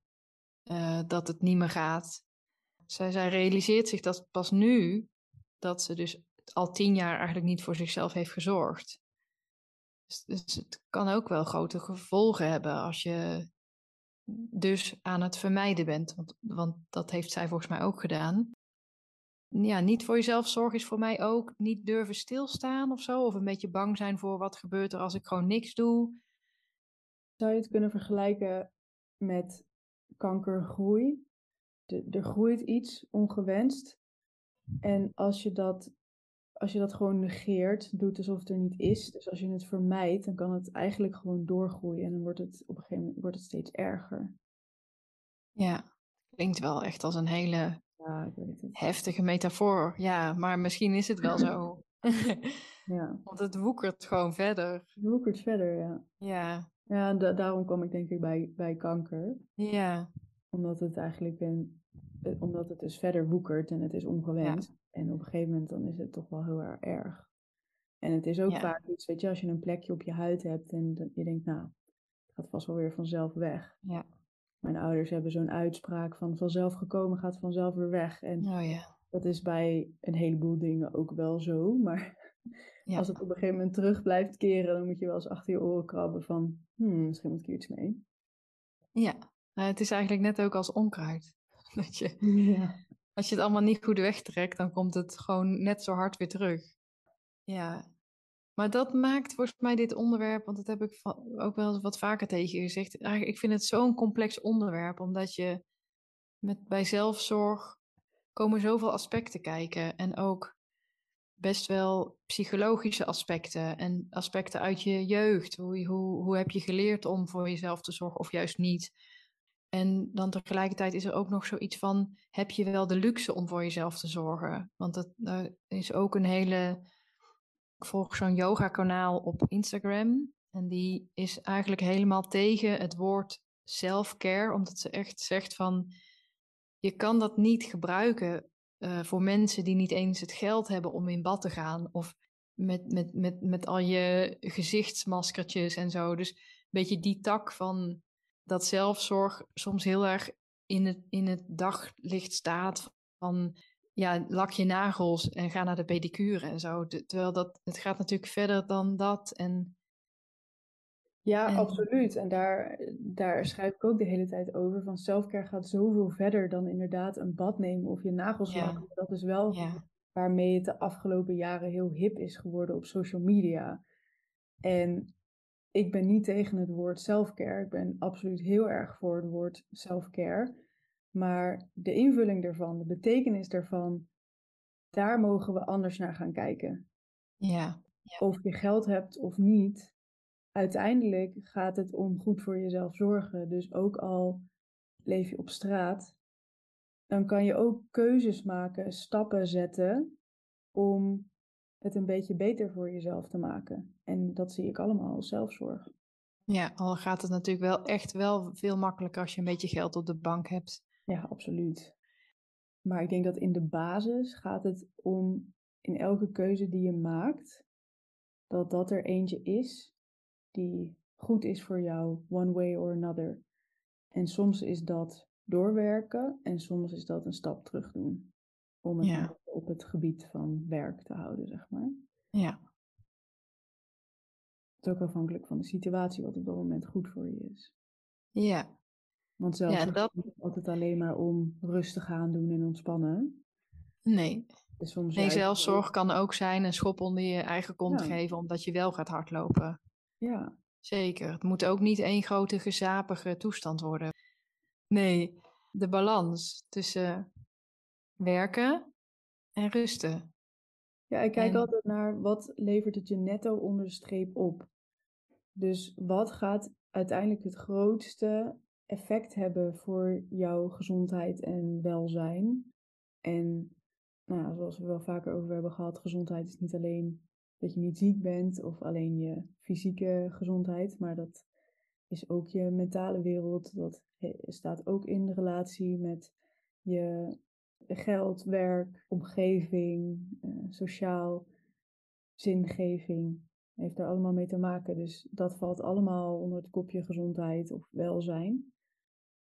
uh, dat het niet meer gaat. Zij, zij realiseert zich dat pas nu dat ze dus al tien jaar eigenlijk niet voor zichzelf heeft gezorgd. Dus, dus het kan ook wel grote gevolgen hebben als je dus aan het vermijden bent. Want, want dat heeft zij volgens mij ook gedaan. Ja, niet voor jezelf zorgen is voor mij ook niet durven stilstaan of zo. Of een beetje bang zijn voor wat gebeurt er als ik gewoon niks doe. Zou je het kunnen vergelijken met kankergroei? er groeit iets ongewenst. En als je dat als je dat gewoon negeert, doet alsof het er niet is. Dus als je het vermijdt, dan kan het eigenlijk gewoon doorgroeien. En dan wordt het op een gegeven moment wordt het steeds erger. Ja, klinkt wel echt als een hele ja, ik weet het. heftige metafoor. Ja, maar misschien is het wel zo. ja. Want het woekert gewoon verder. Het woekert verder, ja. Ja. Ja, daarom kwam ik denk ik bij, bij kanker. Ja. Omdat het eigenlijk eh, omdat het dus verder woekert en het is ongewenst. En op een gegeven moment dan is het toch wel heel erg erg. En het is ook vaak iets, weet je, als je een plekje op je huid hebt en je denkt, nou, het gaat vast wel weer vanzelf weg. Ja. Mijn ouders hebben zo'n uitspraak van vanzelf gekomen gaat vanzelf weer weg. En oh, ja. dat is bij een heleboel dingen ook wel zo. Maar ja. als het op een gegeven moment terug blijft keren, dan moet je wel eens achter je oren krabben van, hmm, misschien moet ik hier iets mee. Ja, nou, het is eigenlijk net ook als onkruid. Dat je, ja als je het allemaal niet goed wegtrekt, dan komt het gewoon net zo hard weer terug. Ja, maar dat maakt volgens mij dit onderwerp, want dat heb ik ook wel wat vaker tegen je gezegd. Eigenlijk, ik vind het zo'n complex onderwerp, omdat je met, bij zelfzorg komen zoveel aspecten kijken. En ook best wel psychologische aspecten en aspecten uit je jeugd. Hoe, hoe, hoe heb je geleerd om voor jezelf te zorgen of juist niet? En dan tegelijkertijd is er ook nog zoiets van: heb je wel de luxe om voor jezelf te zorgen? Want dat, is ook een hele. Ik volg zo'n yoga-kanaal op Instagram. En die is eigenlijk helemaal tegen het woord self-care, omdat ze echt zegt van: je kan dat niet gebruiken uh, voor mensen die niet eens het geld hebben om in bad te gaan. Of met, met, met, met al je gezichtsmaskertjes en zo. Dus een beetje die tak van dat zelfzorg soms heel erg in het, in het daglicht staat van ja, lak je nagels en ga naar de pedicure en zo. terwijl dat, het gaat natuurlijk verder dan dat. En, ja, absoluut. En daar, daar schrijf ik ook de hele tijd over. Van selfcare gaat zoveel verder dan inderdaad een bad nemen of je nagels lakken. Dat is wel waarmee het de afgelopen jaren heel hip is geworden op social media. En ik ben niet tegen het woord self-care. Ik ben absoluut heel erg voor het woord self-care. Maar de invulling daarvan, de betekenis daarvan, daar mogen we anders naar gaan kijken. Ja. Of je geld hebt of niet, uiteindelijk gaat het om goed voor jezelf zorgen. Dus ook al leef je op straat, dan kan je ook keuzes maken, stappen zetten om het een beetje beter voor jezelf te maken. En dat zie ik allemaal als zelfzorg. Ja, al gaat het natuurlijk wel echt wel veel makkelijker als je een beetje geld op de bank hebt. Ja, absoluut. Maar ik denk dat in de basis gaat het om in elke keuze die je maakt, dat dat er eentje is die goed is voor jou, one way or another. En soms is dat doorwerken en soms is dat een stap terug doen. Om het op het gebied van werk te houden, zeg maar. Ja. Het is ook afhankelijk van de situatie wat op dat moment goed voor je is. Ja. Want zelfs ja, dat... niet altijd alleen maar om rustig gaan doen en ontspannen. Nee. Dus soms nee, zelfzorg kan ook zijn een schop onder je eigen kont geven omdat je wel gaat hardlopen. Ja. Zeker. Het moet ook niet één grote gezapige toestand worden. Nee, de balans tussen werken en rusten. Ja, ik kijk altijd naar wat levert het je netto onder de streep op. Dus wat gaat uiteindelijk het grootste effect hebben voor jouw gezondheid en welzijn? En nou, zoals we wel vaker over hebben gehad, gezondheid is niet alleen dat je niet ziek bent of alleen je fysieke gezondheid, maar dat is ook je mentale wereld. Dat staat ook in relatie met je geld, werk, omgeving, uh, sociaal, zingeving. Heeft daar allemaal mee te maken. Dus dat valt allemaal onder het kopje gezondheid of welzijn.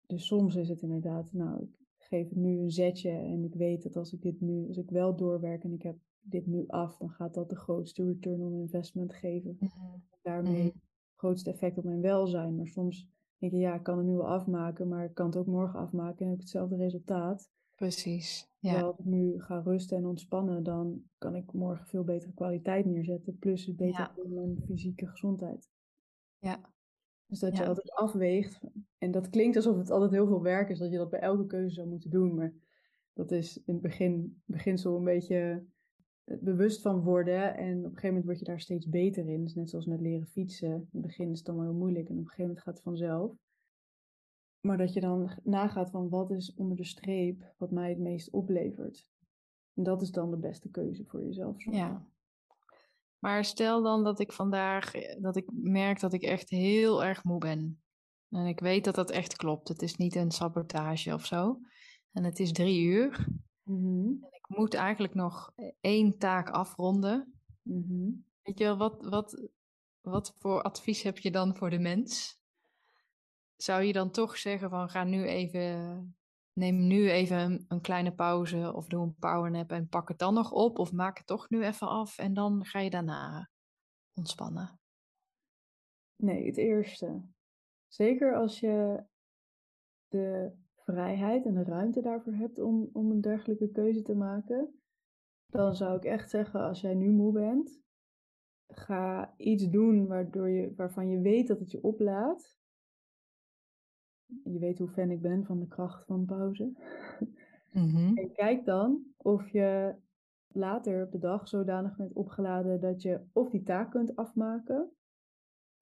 Dus soms is het inderdaad, nou, ik geef het nu een zetje en ik weet dat als ik dit nu, als ik wel doorwerk en ik heb dit nu af, dan gaat dat de grootste return on investment geven. Mm Daarmee het grootste effect op mijn welzijn. Maar soms denk je, ja, ik kan het nu wel afmaken, maar ik kan het ook morgen afmaken en heb ik hetzelfde resultaat. Precies. Ja. als ik nu ga rusten en ontspannen, dan kan ik morgen veel betere kwaliteit neerzetten. Plus het beter voor mijn fysieke gezondheid. Ja. Dus dat je altijd afweegt. En dat klinkt alsof het altijd heel veel werk is, dat je dat bij elke keuze zou moeten doen. Maar dat is in het begin, beginsel een beetje bewust van worden. En op een gegeven moment word je daar steeds beter in. Dus net zoals met leren fietsen. In het begin is het dan wel heel moeilijk en op een gegeven moment gaat het vanzelf. Maar dat je dan nagaat van wat is onder de streep wat mij het meest oplevert. En dat is dan de beste keuze voor jezelf. Ja. Maar stel dan dat ik vandaag, eh, dat ik merk dat ik echt heel erg moe ben. En ik weet dat dat echt klopt. Het is niet een sabotage of zo. En het is drie uur. Mhm. En ik moet eigenlijk nog eh, één taak afronden. Mhm. Weet je wel, wat, wat, wat voor advies heb je dan voor de mens? Zou je dan toch zeggen van ga nu even, neem nu even een, kleine pauze of doe een powernap en pak het dan nog op of maak het toch nu even af en dan ga je daarna ontspannen? Nee, het eerste. Zeker als je de vrijheid en de ruimte daarvoor hebt om, om een dergelijke keuze te maken, dan zou ik echt zeggen, als jij nu moe bent, ga iets doen waardoor je, waarvan je weet dat het je oplaadt. Je weet hoe fan ik ben van de kracht van pauze. Mhm. En kijk dan of je later op de dag zodanig bent opgeladen dat je of die taak kunt afmaken,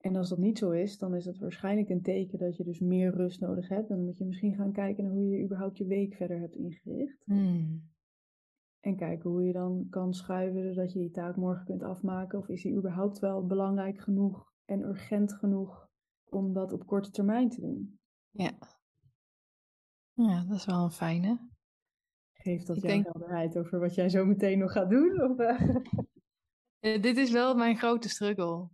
en als dat niet zo is, dan is het waarschijnlijk een teken dat je dus meer rust nodig hebt. Dan moet je misschien gaan kijken naar hoe je überhaupt je week verder hebt ingericht. Hmm. En kijken hoe je dan kan schuiven zodat je die taak morgen kunt afmaken. Of is die überhaupt wel belangrijk genoeg en urgent genoeg om dat op korte termijn te doen? Ja. Ja, dat is wel een fijne. Geeft dat jouw helderheid over wat jij zo meteen nog gaat doen? Of, uh... dit is wel mijn grote struggle.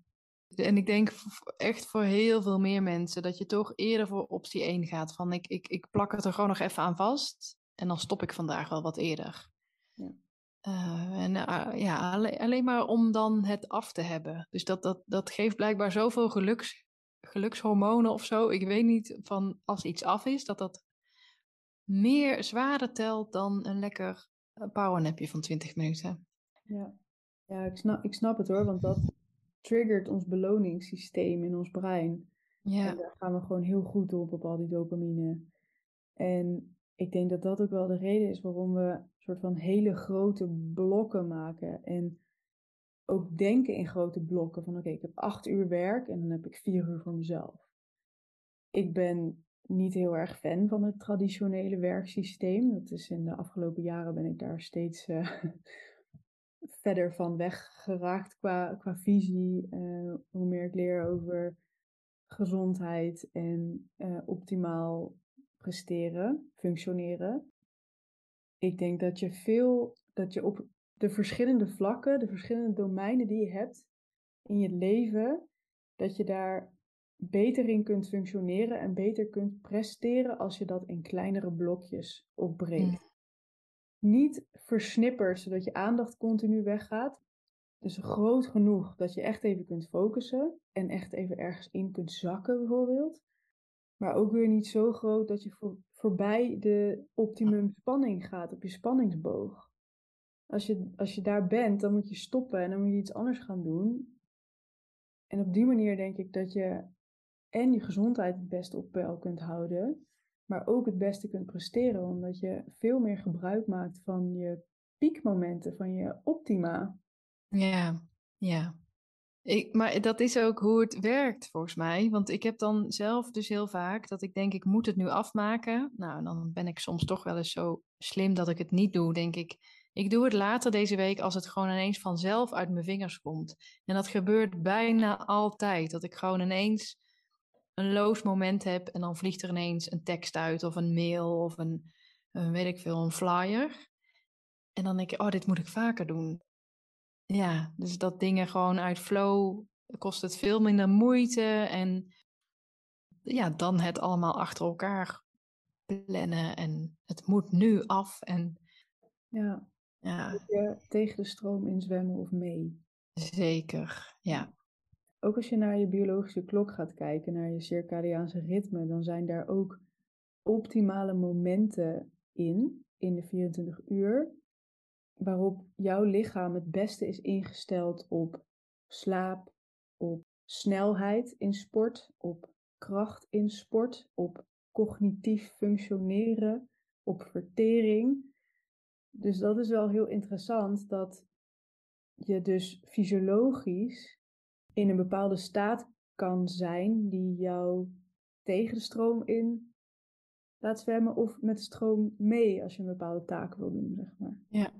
En ik denk echt voor heel veel meer mensen dat je toch eerder voor optie 1 gaat. Van ik, ik, ik plak het er gewoon nog even aan vast en dan stop ik vandaag wel wat eerder. Ja. Uh, en uh, ja, alleen, alleen, maar om dan het af te hebben. Dus dat, dat, dat geeft blijkbaar zoveel geluks, gelukshormonen of zo. Ik weet niet van als iets af is, dat dat meer zwaarder telt dan een lekker eh, powernapje van 20 minuten. Ja, ja ik, snap, ik snap het hoor, want dat, triggert ons beloningssysteem in ons brein. Ja. En daar gaan we gewoon heel goed op, op al die dopamine. En ik denk dat dat ook wel de reden is waarom we soort van hele grote blokken maken. En ook denken in grote blokken van oké, ik heb acht uur werk en dan heb ik vier uur voor mezelf. Ik ben niet heel erg fan van het traditionele werksysteem. Dat is in de afgelopen jaren ben ik daar steeds uh, verder van weg geraakt qua, qua visie. Uh, hoe meer ik leer over gezondheid en uh, optimaal presteren, functioneren. Ik denk dat je veel, dat je op de verschillende vlakken, de verschillende domeinen die je hebt in je leven, dat je daar beter in kunt functioneren en beter kunt presteren als je dat in kleinere blokjes opbreekt. Niet versnipperd, zodat je aandacht continu weggaat. Dus groot genoeg dat je echt even kunt focussen en echt even ergens in kunt zakken, bijvoorbeeld. Maar ook weer niet zo groot dat je voor, voorbij de optimum spanning gaat op je spanningsboog. Als je, als je daar bent, dan moet je stoppen en dan moet je iets anders gaan doen. En op die manier denk ik dat je en je gezondheid het beste op peil kunt houden, maar ook het beste kunt presteren, omdat je veel meer gebruik maakt van je piekmomenten, van je optima. Ja, ja. Ik, maar dat is ook hoe het werkt volgens mij. Want ik heb dan zelf dus heel vaak dat ik denk, ik moet het nu afmaken. Nou, dan ben ik soms toch wel eens zo slim dat ik het niet doe. Denk ik, ik doe het later deze week als het gewoon ineens vanzelf uit mijn vingers komt. En dat gebeurt bijna altijd. Dat ik gewoon ineens een loos moment heb en dan vliegt er ineens een tekst uit of een mail of een, een weet ik veel, een flyer. En dan denk ik, oh, dit moet ik vaker doen. Ja, dus dat dingen gewoon uit flow kost het veel minder moeite en ja, dan het allemaal achter elkaar plannen en het moet nu af en ja, ja. je tegen de stroom in zwemmen of mee. Zeker, ja. Ook als je naar je biologische klok gaat kijken, naar je circadiaanse ritme, dan zijn daar ook optimale momenten in, in de 24 uur, waarop jouw lichaam het beste is ingesteld op slaap, op snelheid in sport, op kracht in sport, op cognitief functioneren, op vertering. Dus dat is wel heel interessant dat je dus fysiologisch in een bepaalde staat kan zijn die jou tegen de stroom in laat zwemmen of met de stroom mee als je een bepaalde taak wil doen, zeg maar. Ja.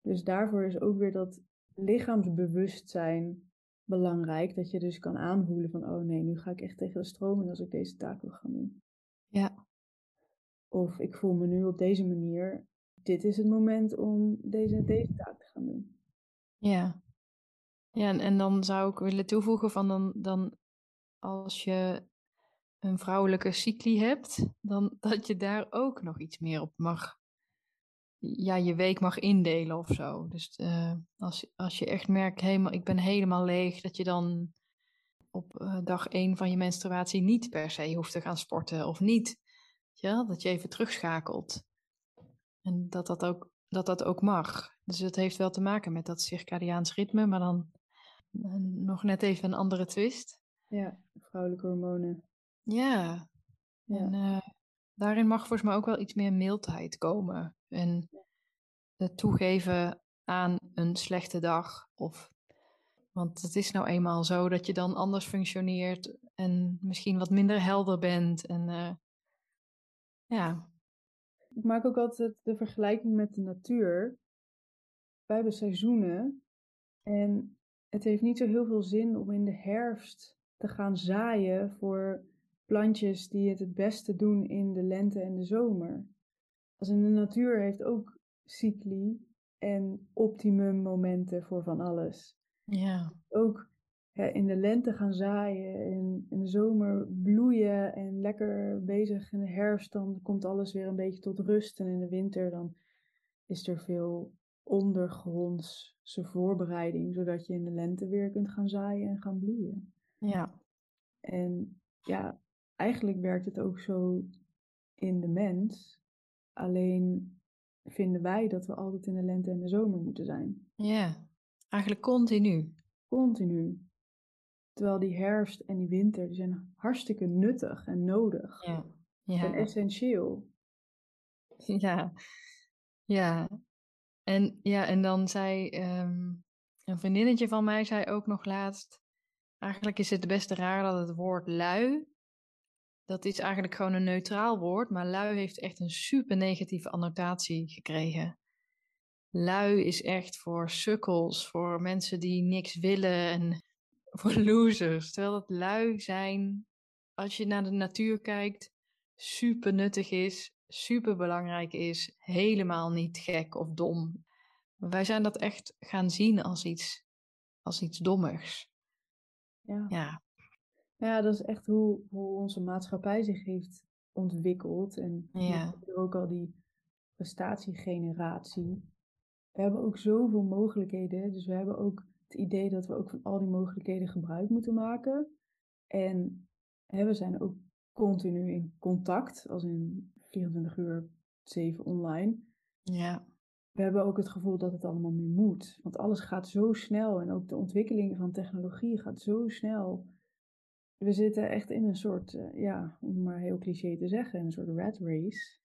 Dus daarvoor is ook weer dat lichaamsbewustzijn belangrijk. Dat je dus kan aanvoelen van, oh nee, nu ga ik echt tegen de stroom in als ik deze taak wil gaan doen. Ja. Of ik voel me nu op deze manier, dit is het moment om deze, deze taak te gaan doen. Ja. Ja, en, en dan zou ik willen toevoegen van dan, dan als je een vrouwelijke cycli hebt, dan dat je daar ook nog iets meer op mag ja, je week mag indelen of zo. Dus uh, als, als je echt merkt, helemaal, ik ben helemaal leeg, dat je dan op uh, dag één van je menstruatie niet per se hoeft te gaan sporten of niet. Ja, dat je even terugschakelt. En dat dat ook, dat dat ook mag. Dus het heeft wel te maken met dat circadiaans ritme, maar dan nog net even een andere twist. Ja, vrouwelijke hormonen. Ja. ja. En daarin mag volgens mij ook wel iets meer mildheid komen. En het toegeven aan een slechte dag. Of, want het is nou eenmaal zo dat je dan anders functioneert en misschien wat minder helder bent. En uh, ja. Ik maak ook altijd de vergelijking met de natuur. Wij hebben seizoenen. En het heeft niet zo heel veel zin om in de herfst te gaan zaaien voor plantjes die het het beste doen in de lente en de zomer. Als in de natuur heeft ook cycli en optimum momenten voor van alles. Ja. Ook in de lente gaan zaaien en in de zomer bloeien en lekker bezig in de herfst, dan komt alles weer een beetje tot rust. En in de winter dan is er veel ondergrondse voorbereiding, zodat je in de lente weer kunt gaan zaaien en gaan bloeien. Ja. En ja, eigenlijk werkt het ook zo in de mens. Alleen vinden wij dat we altijd in de lente en de zomer moeten zijn. Ja, eigenlijk continu. Continu. Terwijl die herfst en die winter, die zijn hartstikke nuttig en nodig. Ja. ja. En essentieel. Ja, ja. En, ja, en dan zei um, een vriendinnetje van mij zei ook nog laatst... Eigenlijk is het best raar dat het woord lui dat is eigenlijk gewoon een neutraal woord, maar lui heeft echt een super negatieve annotatie gekregen. lui is echt voor sukkels, voor mensen die niks willen en voor losers. Terwijl het lui zijn, als je naar de natuur kijkt, super nuttig is, super belangrijk is, helemaal niet gek of dom. Wij zijn dat echt gaan zien als iets, als iets dommers. Ja. ja. Ja, dat is echt hoe, hoe onze maatschappij zich heeft ontwikkeld. En ja. ook al die prestatiegeneratie. We hebben ook zoveel mogelijkheden. Dus we hebben ook het idee dat we ook van al die mogelijkheden gebruik moeten maken. En hè, we zijn ook continu in contact, als in 24 uur 7 online. Ja. We hebben ook het gevoel dat het allemaal nu moet. Want alles gaat zo snel en ook de ontwikkeling van technologie gaat zo snel. We zitten echt in een soort, uh, ja, om maar heel cliché te zeggen, een soort rat race.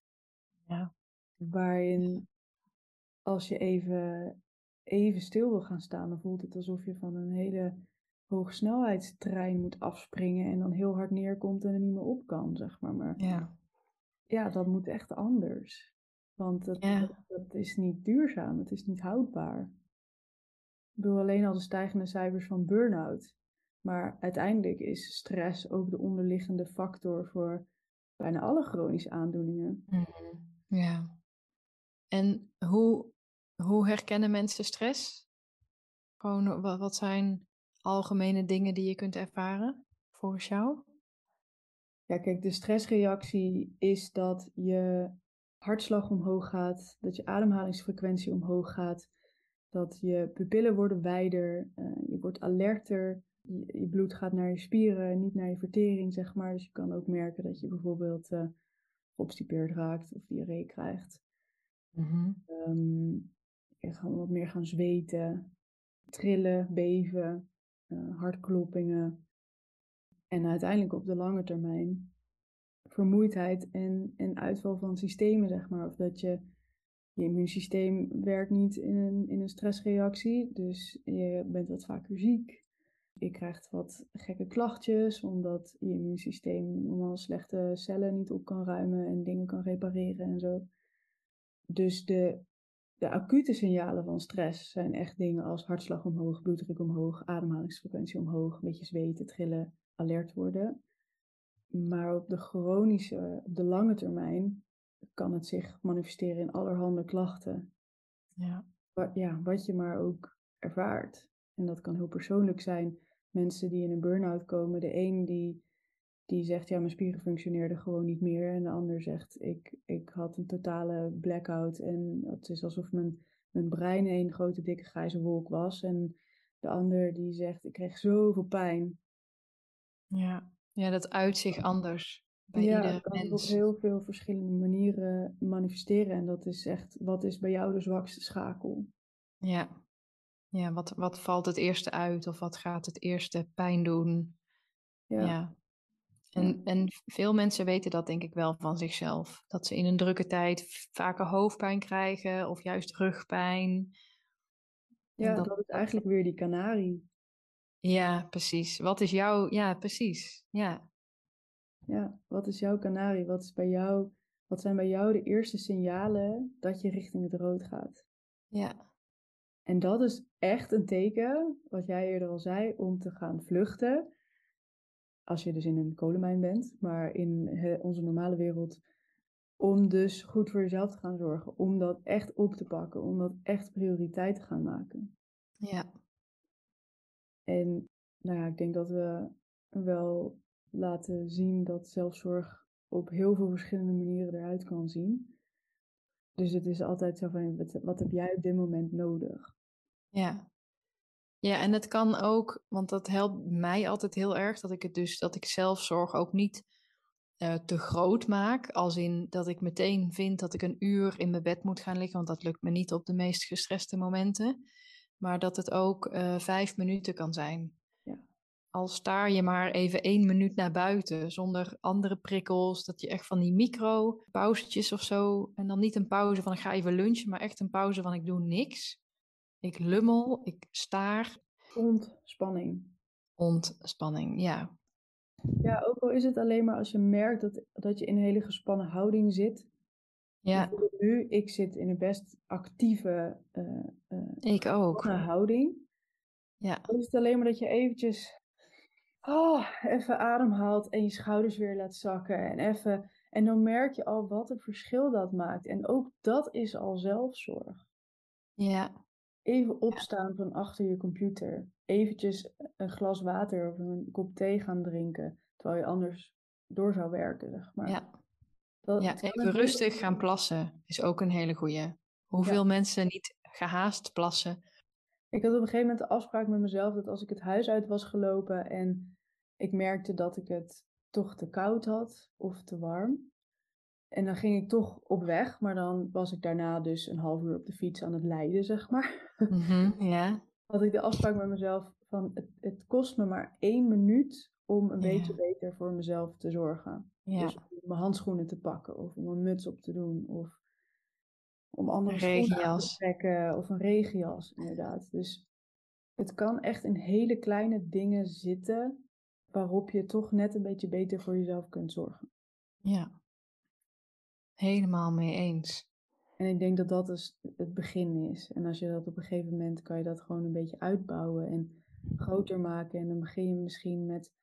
Ja. Waarin als je even, even stil wil gaan staan, dan voelt het alsof je van een hele hoogsnelheidstrein moet afspringen en dan heel hard neerkomt en er niet meer op kan, zeg maar. maar ja. ja, dat moet echt anders. Want dat, dat, is niet duurzaam, het is niet houdbaar. Ik bedoel alleen al de stijgende cijfers van burn-out. Maar uiteindelijk is stress ook de onderliggende factor voor bijna alle chronische aandoeningen. Mhm. Ja. En hoe, hoe herkennen mensen stress? Gewoon, wat zijn algemene dingen die je kunt ervaren volgens jou? Ja, kijk, de stressreactie is dat je hartslag omhoog gaat, dat je ademhalingsfrequentie omhoog gaat, dat je pupillen worden wijder, uh, je wordt alerter, je, je, bloed gaat naar je spieren, niet naar je vertering, zeg maar. Dus je kan ook merken dat je bijvoorbeeld uh, raakt of diarree krijgt. Mm je gaat wat meer gaan zweten, trillen, beven, uh, hartkloppingen. En uiteindelijk op de lange termijn vermoeidheid en, en uitval van systemen, zeg maar. Of dat je, je immuunsysteem werkt niet in een, in een stressreactie, dus je bent wat vaker ziek. Je krijgt wat gekke klachtjes, omdat je immuunsysteem normaal slechte cellen niet op kan ruimen en dingen kan repareren en zo. Dus de, de acute signalen van stress zijn echt dingen als hartslag omhoog, bloeddruk omhoog, ademhalingsfrequentie omhoog, een beetje zweten, trillen, alert worden. Maar op de chronische, op de lange termijn, kan het zich manifesteren in allerhande klachten. Ja. Wat, ja, wat je maar ook ervaart. En dat kan heel persoonlijk zijn. Mensen die in een burn-out komen, de een die, die zegt, ja, mijn spieren functioneerden gewoon niet meer. En de ander zegt, ik, ik had een totale blackout en het is alsof mijn, mijn brein een grote dikke grijze wolk was. En de ander die zegt, ik kreeg zoveel pijn. Ja. Ja, dat uit zich anders bij ja, ieder kan mens. op heel veel verschillende manieren manifesteren. En dat is echt, wat is bij jou de zwakste schakel? Ja, ja wat, wat valt het eerste uit of wat gaat het eerste pijn doen? Ja. ja. En, en veel mensen weten dat denk ik wel van zichzelf. Dat ze in een drukke tijd vaker hoofdpijn krijgen of juist rugpijn. Ja, dat, dat is eigenlijk weer die kanarie. Ja, precies. Wat is jouw... Ja, precies. Ja. Ja, wat is jouw kanarie? Wat, is bij jou, wat zijn bij jou de eerste signalen dat je richting het rood gaat? Ja. En dat is echt een teken, wat jij eerder al zei, om te gaan vluchten. Als je dus in een kolenmijn bent, maar in onze normale wereld, om dus goed voor jezelf te gaan zorgen, om dat echt op te pakken, om dat echt prioriteit te gaan maken. Ja. En nou ja, ik denk dat we wel laten zien dat zelfzorg op heel veel verschillende manieren eruit kan zien. Dus het is altijd zo van, wat heb jij op dit moment nodig? Ja. Ja, en het kan ook, want dat helpt mij altijd heel erg, dat ik het dus, dat ik zelfzorg ook niet uh, te groot maak. Als in dat ik meteen vind dat ik een uur in mijn bed moet gaan liggen, want dat lukt me niet op de meest gestreste momenten maar dat het ook uh, vijf minuten kan zijn. Ja. Al staar je maar even één minuut naar buiten, zonder andere prikkels, dat je echt van die micro-pauzetjes of zo, en dan niet een pauze van ik ga even lunchen, maar echt een pauze van ik doe niks. Ik lummel, ik staar. Ontspanning. Ontspanning, ja. Ja, ook al is het alleen maar als je merkt dat, dat je in een hele gespannen houding zit. Ja. Nu, ik zit in een best actieve uh, uh, ik ook. houding. Ja. Dan is het alleen maar dat je eventjes oh, even ademhaalt en je schouders weer laat zakken. En, even, en dan merk je al wat een verschil dat maakt. En ook dat is al zelfzorg. Ja. Even opstaan van achter je computer. Eventjes een glas water of een kop thee gaan drinken. Terwijl je anders door zou werken, zeg maar. Ja, dat, ja even rustig gaan plassen is ook een hele goeie. Hoeveel mensen niet gehaast plassen? Ik had op een gegeven moment de afspraak met mezelf dat als ik het huis uit was gelopen en ik merkte dat ik het toch te koud had of te warm. En dan ging ik toch op weg, maar dan was ik daarna dus een half uur op de fiets aan het lijden, zeg maar. Mm ja. Had ik de afspraak met mezelf van het, het kost me maar één minuut om een beetje beter voor mezelf te zorgen. Dus om mijn handschoenen te pakken of om een muts op te doen of om andere schoenen aan te trekken of een regenjas inderdaad. Dus het kan echt in hele kleine dingen zitten waarop je toch net een beetje beter voor jezelf kunt zorgen. Ja, helemaal mee eens. En ik denk dat dat dus het begin is. En als je dat op een gegeven moment kan je dat gewoon een beetje uitbouwen en groter maken. En dan begin je misschien met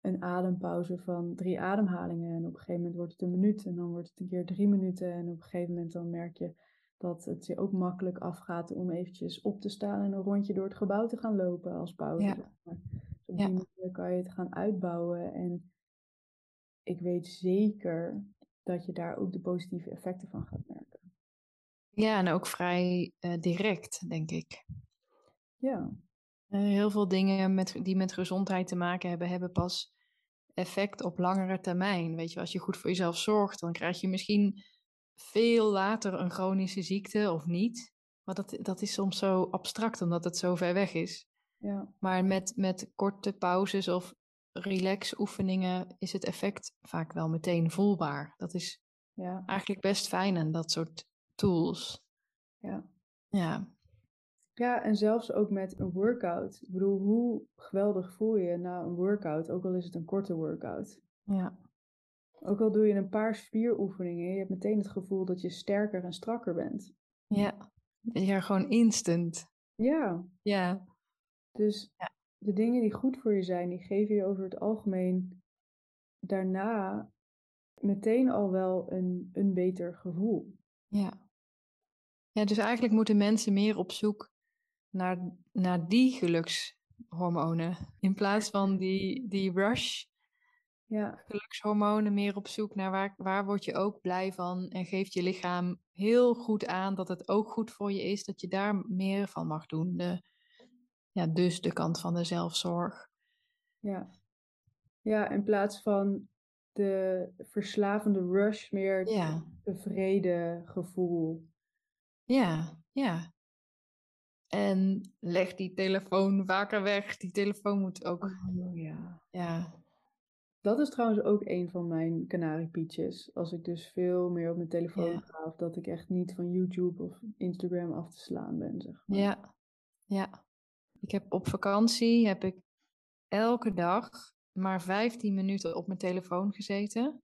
een adempauze van drie ademhalingen. En op een gegeven moment wordt het een minuut en dan wordt het een keer drie minuten. En op een gegeven moment dan merk je dat het je ook makkelijk afgaat om eventjes op te staan en een rondje door het gebouw te gaan lopen als pauze. Ja. Dus op die manier kan je het gaan uitbouwen. En ik weet zeker dat je daar ook de positieve effecten van gaat merken. Ja, en ook vrij uh, direct, denk ik. Ja. Uh, heel veel dingen met, die met gezondheid te maken hebben, hebben pas effect op langere termijn. Weet je, als je goed voor jezelf zorgt, dan krijg je misschien veel later een chronische ziekte of niet. Maar dat, dat is soms zo abstract, omdat het zo ver weg is. Ja. Maar met, met korte pauzes of relax oefeningen is het effect vaak wel meteen voelbaar. Dat is ja. eigenlijk best fijn aan dat soort tools. Ja. Ja. Ja, en zelfs ook met een workout. Ik bedoel, hoe geweldig voel je na een workout, ook al is het een korte workout. Ja. Ook al doe je een paar spieroefeningen, je hebt meteen het gevoel dat je sterker en strakker bent. Ja, ja gewoon instant. Ja. Ja. Dus ja. De dingen die goed voor je zijn, die geven je over het algemeen daarna meteen al wel een, een beter gevoel. Ja. Ja, dus eigenlijk moeten mensen meer op zoek naar, naar die gelukshormonen. In plaats van die, die rush ja. gelukshormonen, meer op zoek naar waar, waar word je ook blij van. En geeft je lichaam heel goed aan dat het ook goed voor je is. Dat je daar meer van mag doen. De, ja, dus de kant van de zelfzorg. Ja. Ja, in plaats van de verslavende rush, meer ja. tevreden gevoel. Ja, ja. En leg die telefoon vaker weg. Die telefoon moet ook. Oh, ja. ja. Dat is trouwens ook een van mijn kanariepietjes. Als ik dus veel meer op mijn telefoon ga, of dat ik echt niet van YouTube of Instagram af te slaan ben, zeg maar. Ja, ja. Ik heb op vakantie heb ik elke dag maar 15 minuten op mijn telefoon gezeten.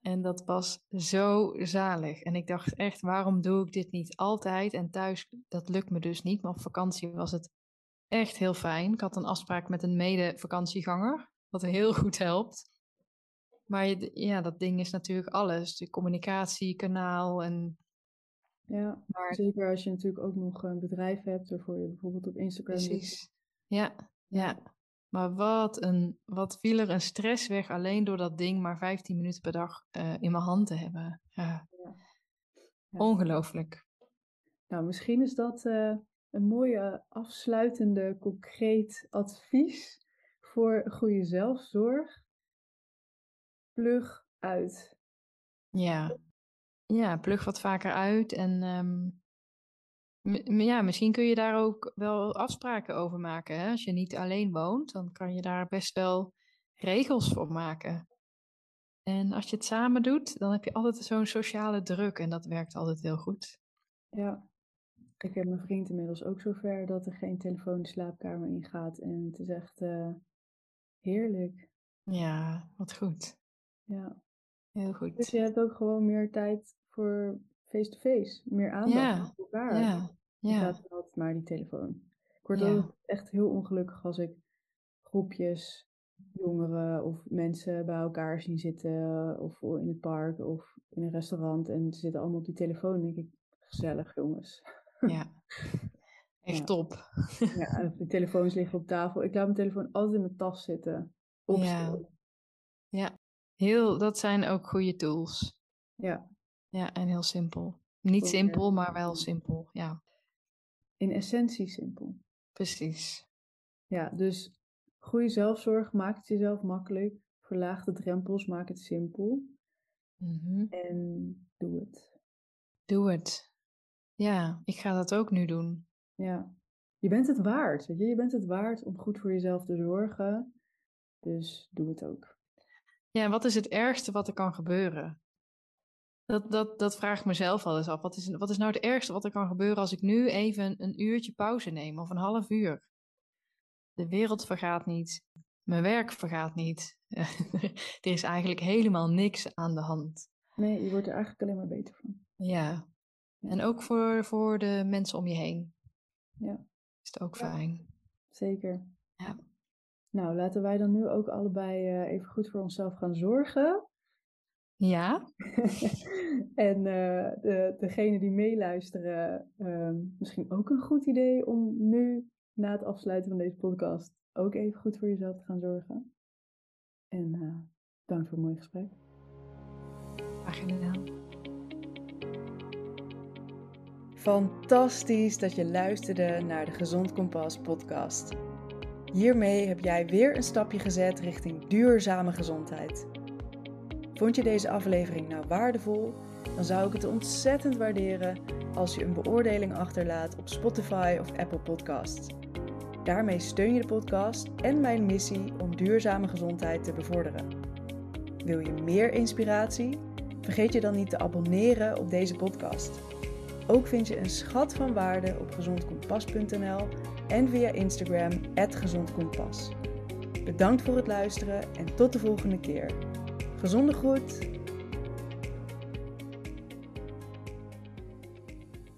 En dat was zo zalig. En ik dacht echt, waarom doe ik dit niet altijd? En thuis, dat lukt me dus niet. Maar op vakantie was het echt heel fijn. Ik had een afspraak met een mede-vakantieganger, wat heel goed helpt. Maar ja, dat ding is natuurlijk alles. De communicatiekanaal en... Ja, maar... zeker als je natuurlijk ook nog een bedrijf hebt waarvoor je bijvoorbeeld op Instagram... Precies, ja, ja. Maar wat, een, wat viel er een stress weg alleen door dat ding maar 15 minuten per dag uh, in mijn hand te hebben. Ja. ja. Ongelooflijk. Nou, misschien is dat uh, een mooie afsluitende, concreet advies voor goede zelfzorg. Plug uit. Ja, ja plug wat vaker uit en um, ja, misschien kun je daar ook wel afspraken over maken. Hè? Als je niet alleen woont, dan kan je daar best wel regels voor maken. En als je het samen doet, dan heb je altijd zo'n sociale druk en dat werkt altijd heel goed. Ja, ik heb mijn vriend inmiddels ook zover dat er geen telefoon de slaapkamer ingaat en het is echt uh, heerlijk. Ja, wat goed. Ja. Heel goed. Dus je hebt ook gewoon meer tijd voor face-to-face. Meer aandacht Ja, voor elkaar. ja, ja, altijd maar die telefoon. Ik word ja, ook echt heel ongelukkig als ik groepjes jongeren of mensen bij elkaar zien zitten. Of in het park of in een restaurant. En ze zitten allemaal op die telefoon. Dan denk ik, gezellig jongens. ja. Echt Ja. top. Ja, de telefoons liggen op tafel. Ik laat mijn telefoon altijd in mijn tas zitten. Op Ja, ja. Heel, dat zijn ook goede tools. Ja, Ja, en heel simpel. Niet simpel, maar wel simpel. Ja, In essentie simpel. precies. Ja, dus goede zelfzorg, maak het jezelf makkelijk. Verlaag de drempels, maak het simpel. Mhm. En doe het. Doe het. Ja, ik ga dat ook nu doen. Ja, je bent het waard. Weet je? je bent het waard om goed voor jezelf te zorgen. Dus doe het ook. Ja, en wat is het ergste wat er kan gebeuren? Dat, dat, dat vraag ik mezelf al eens af. Wat is, wat is nou het ergste wat er kan gebeuren als ik nu even een uurtje pauze neem of een half uur? De wereld vergaat niet. Mijn werk vergaat niet. er is eigenlijk helemaal niks aan de hand. Nee, je wordt er eigenlijk alleen maar beter van. Ja. En ook voor, voor de mensen om je heen Ja, is het ook Ja. fijn. zeker. Ja. Nou, laten wij dan nu ook allebei eh, even goed voor onszelf gaan zorgen. Ja? en eh, de, degene die meeluisteren, ehm, misschien ook een goed idee om nu, na het afsluiten van deze podcast, ook even goed voor jezelf te gaan zorgen. En eh dank voor een mooi gesprek. Graag gedaan. Fantastisch dat je luisterde naar de Gezond Kompas podcast. Hiermee heb jij weer een stapje gezet richting duurzame gezondheid. Vond je deze aflevering nou waardevol? Dan zou ik het ontzettend waarderen als je een beoordeling achterlaat op Spotify of Apple Podcasts. Daarmee steun je de podcast en mijn missie om duurzame gezondheid te bevorderen. Wil je meer inspiratie? Vergeet je dan niet te abonneren op deze podcast. Ook vind je een schat van waarde op gezondkompas.nl en via Instagram @gezondkompas. Bedankt voor het luisteren en tot de volgende keer. Gezonde groet.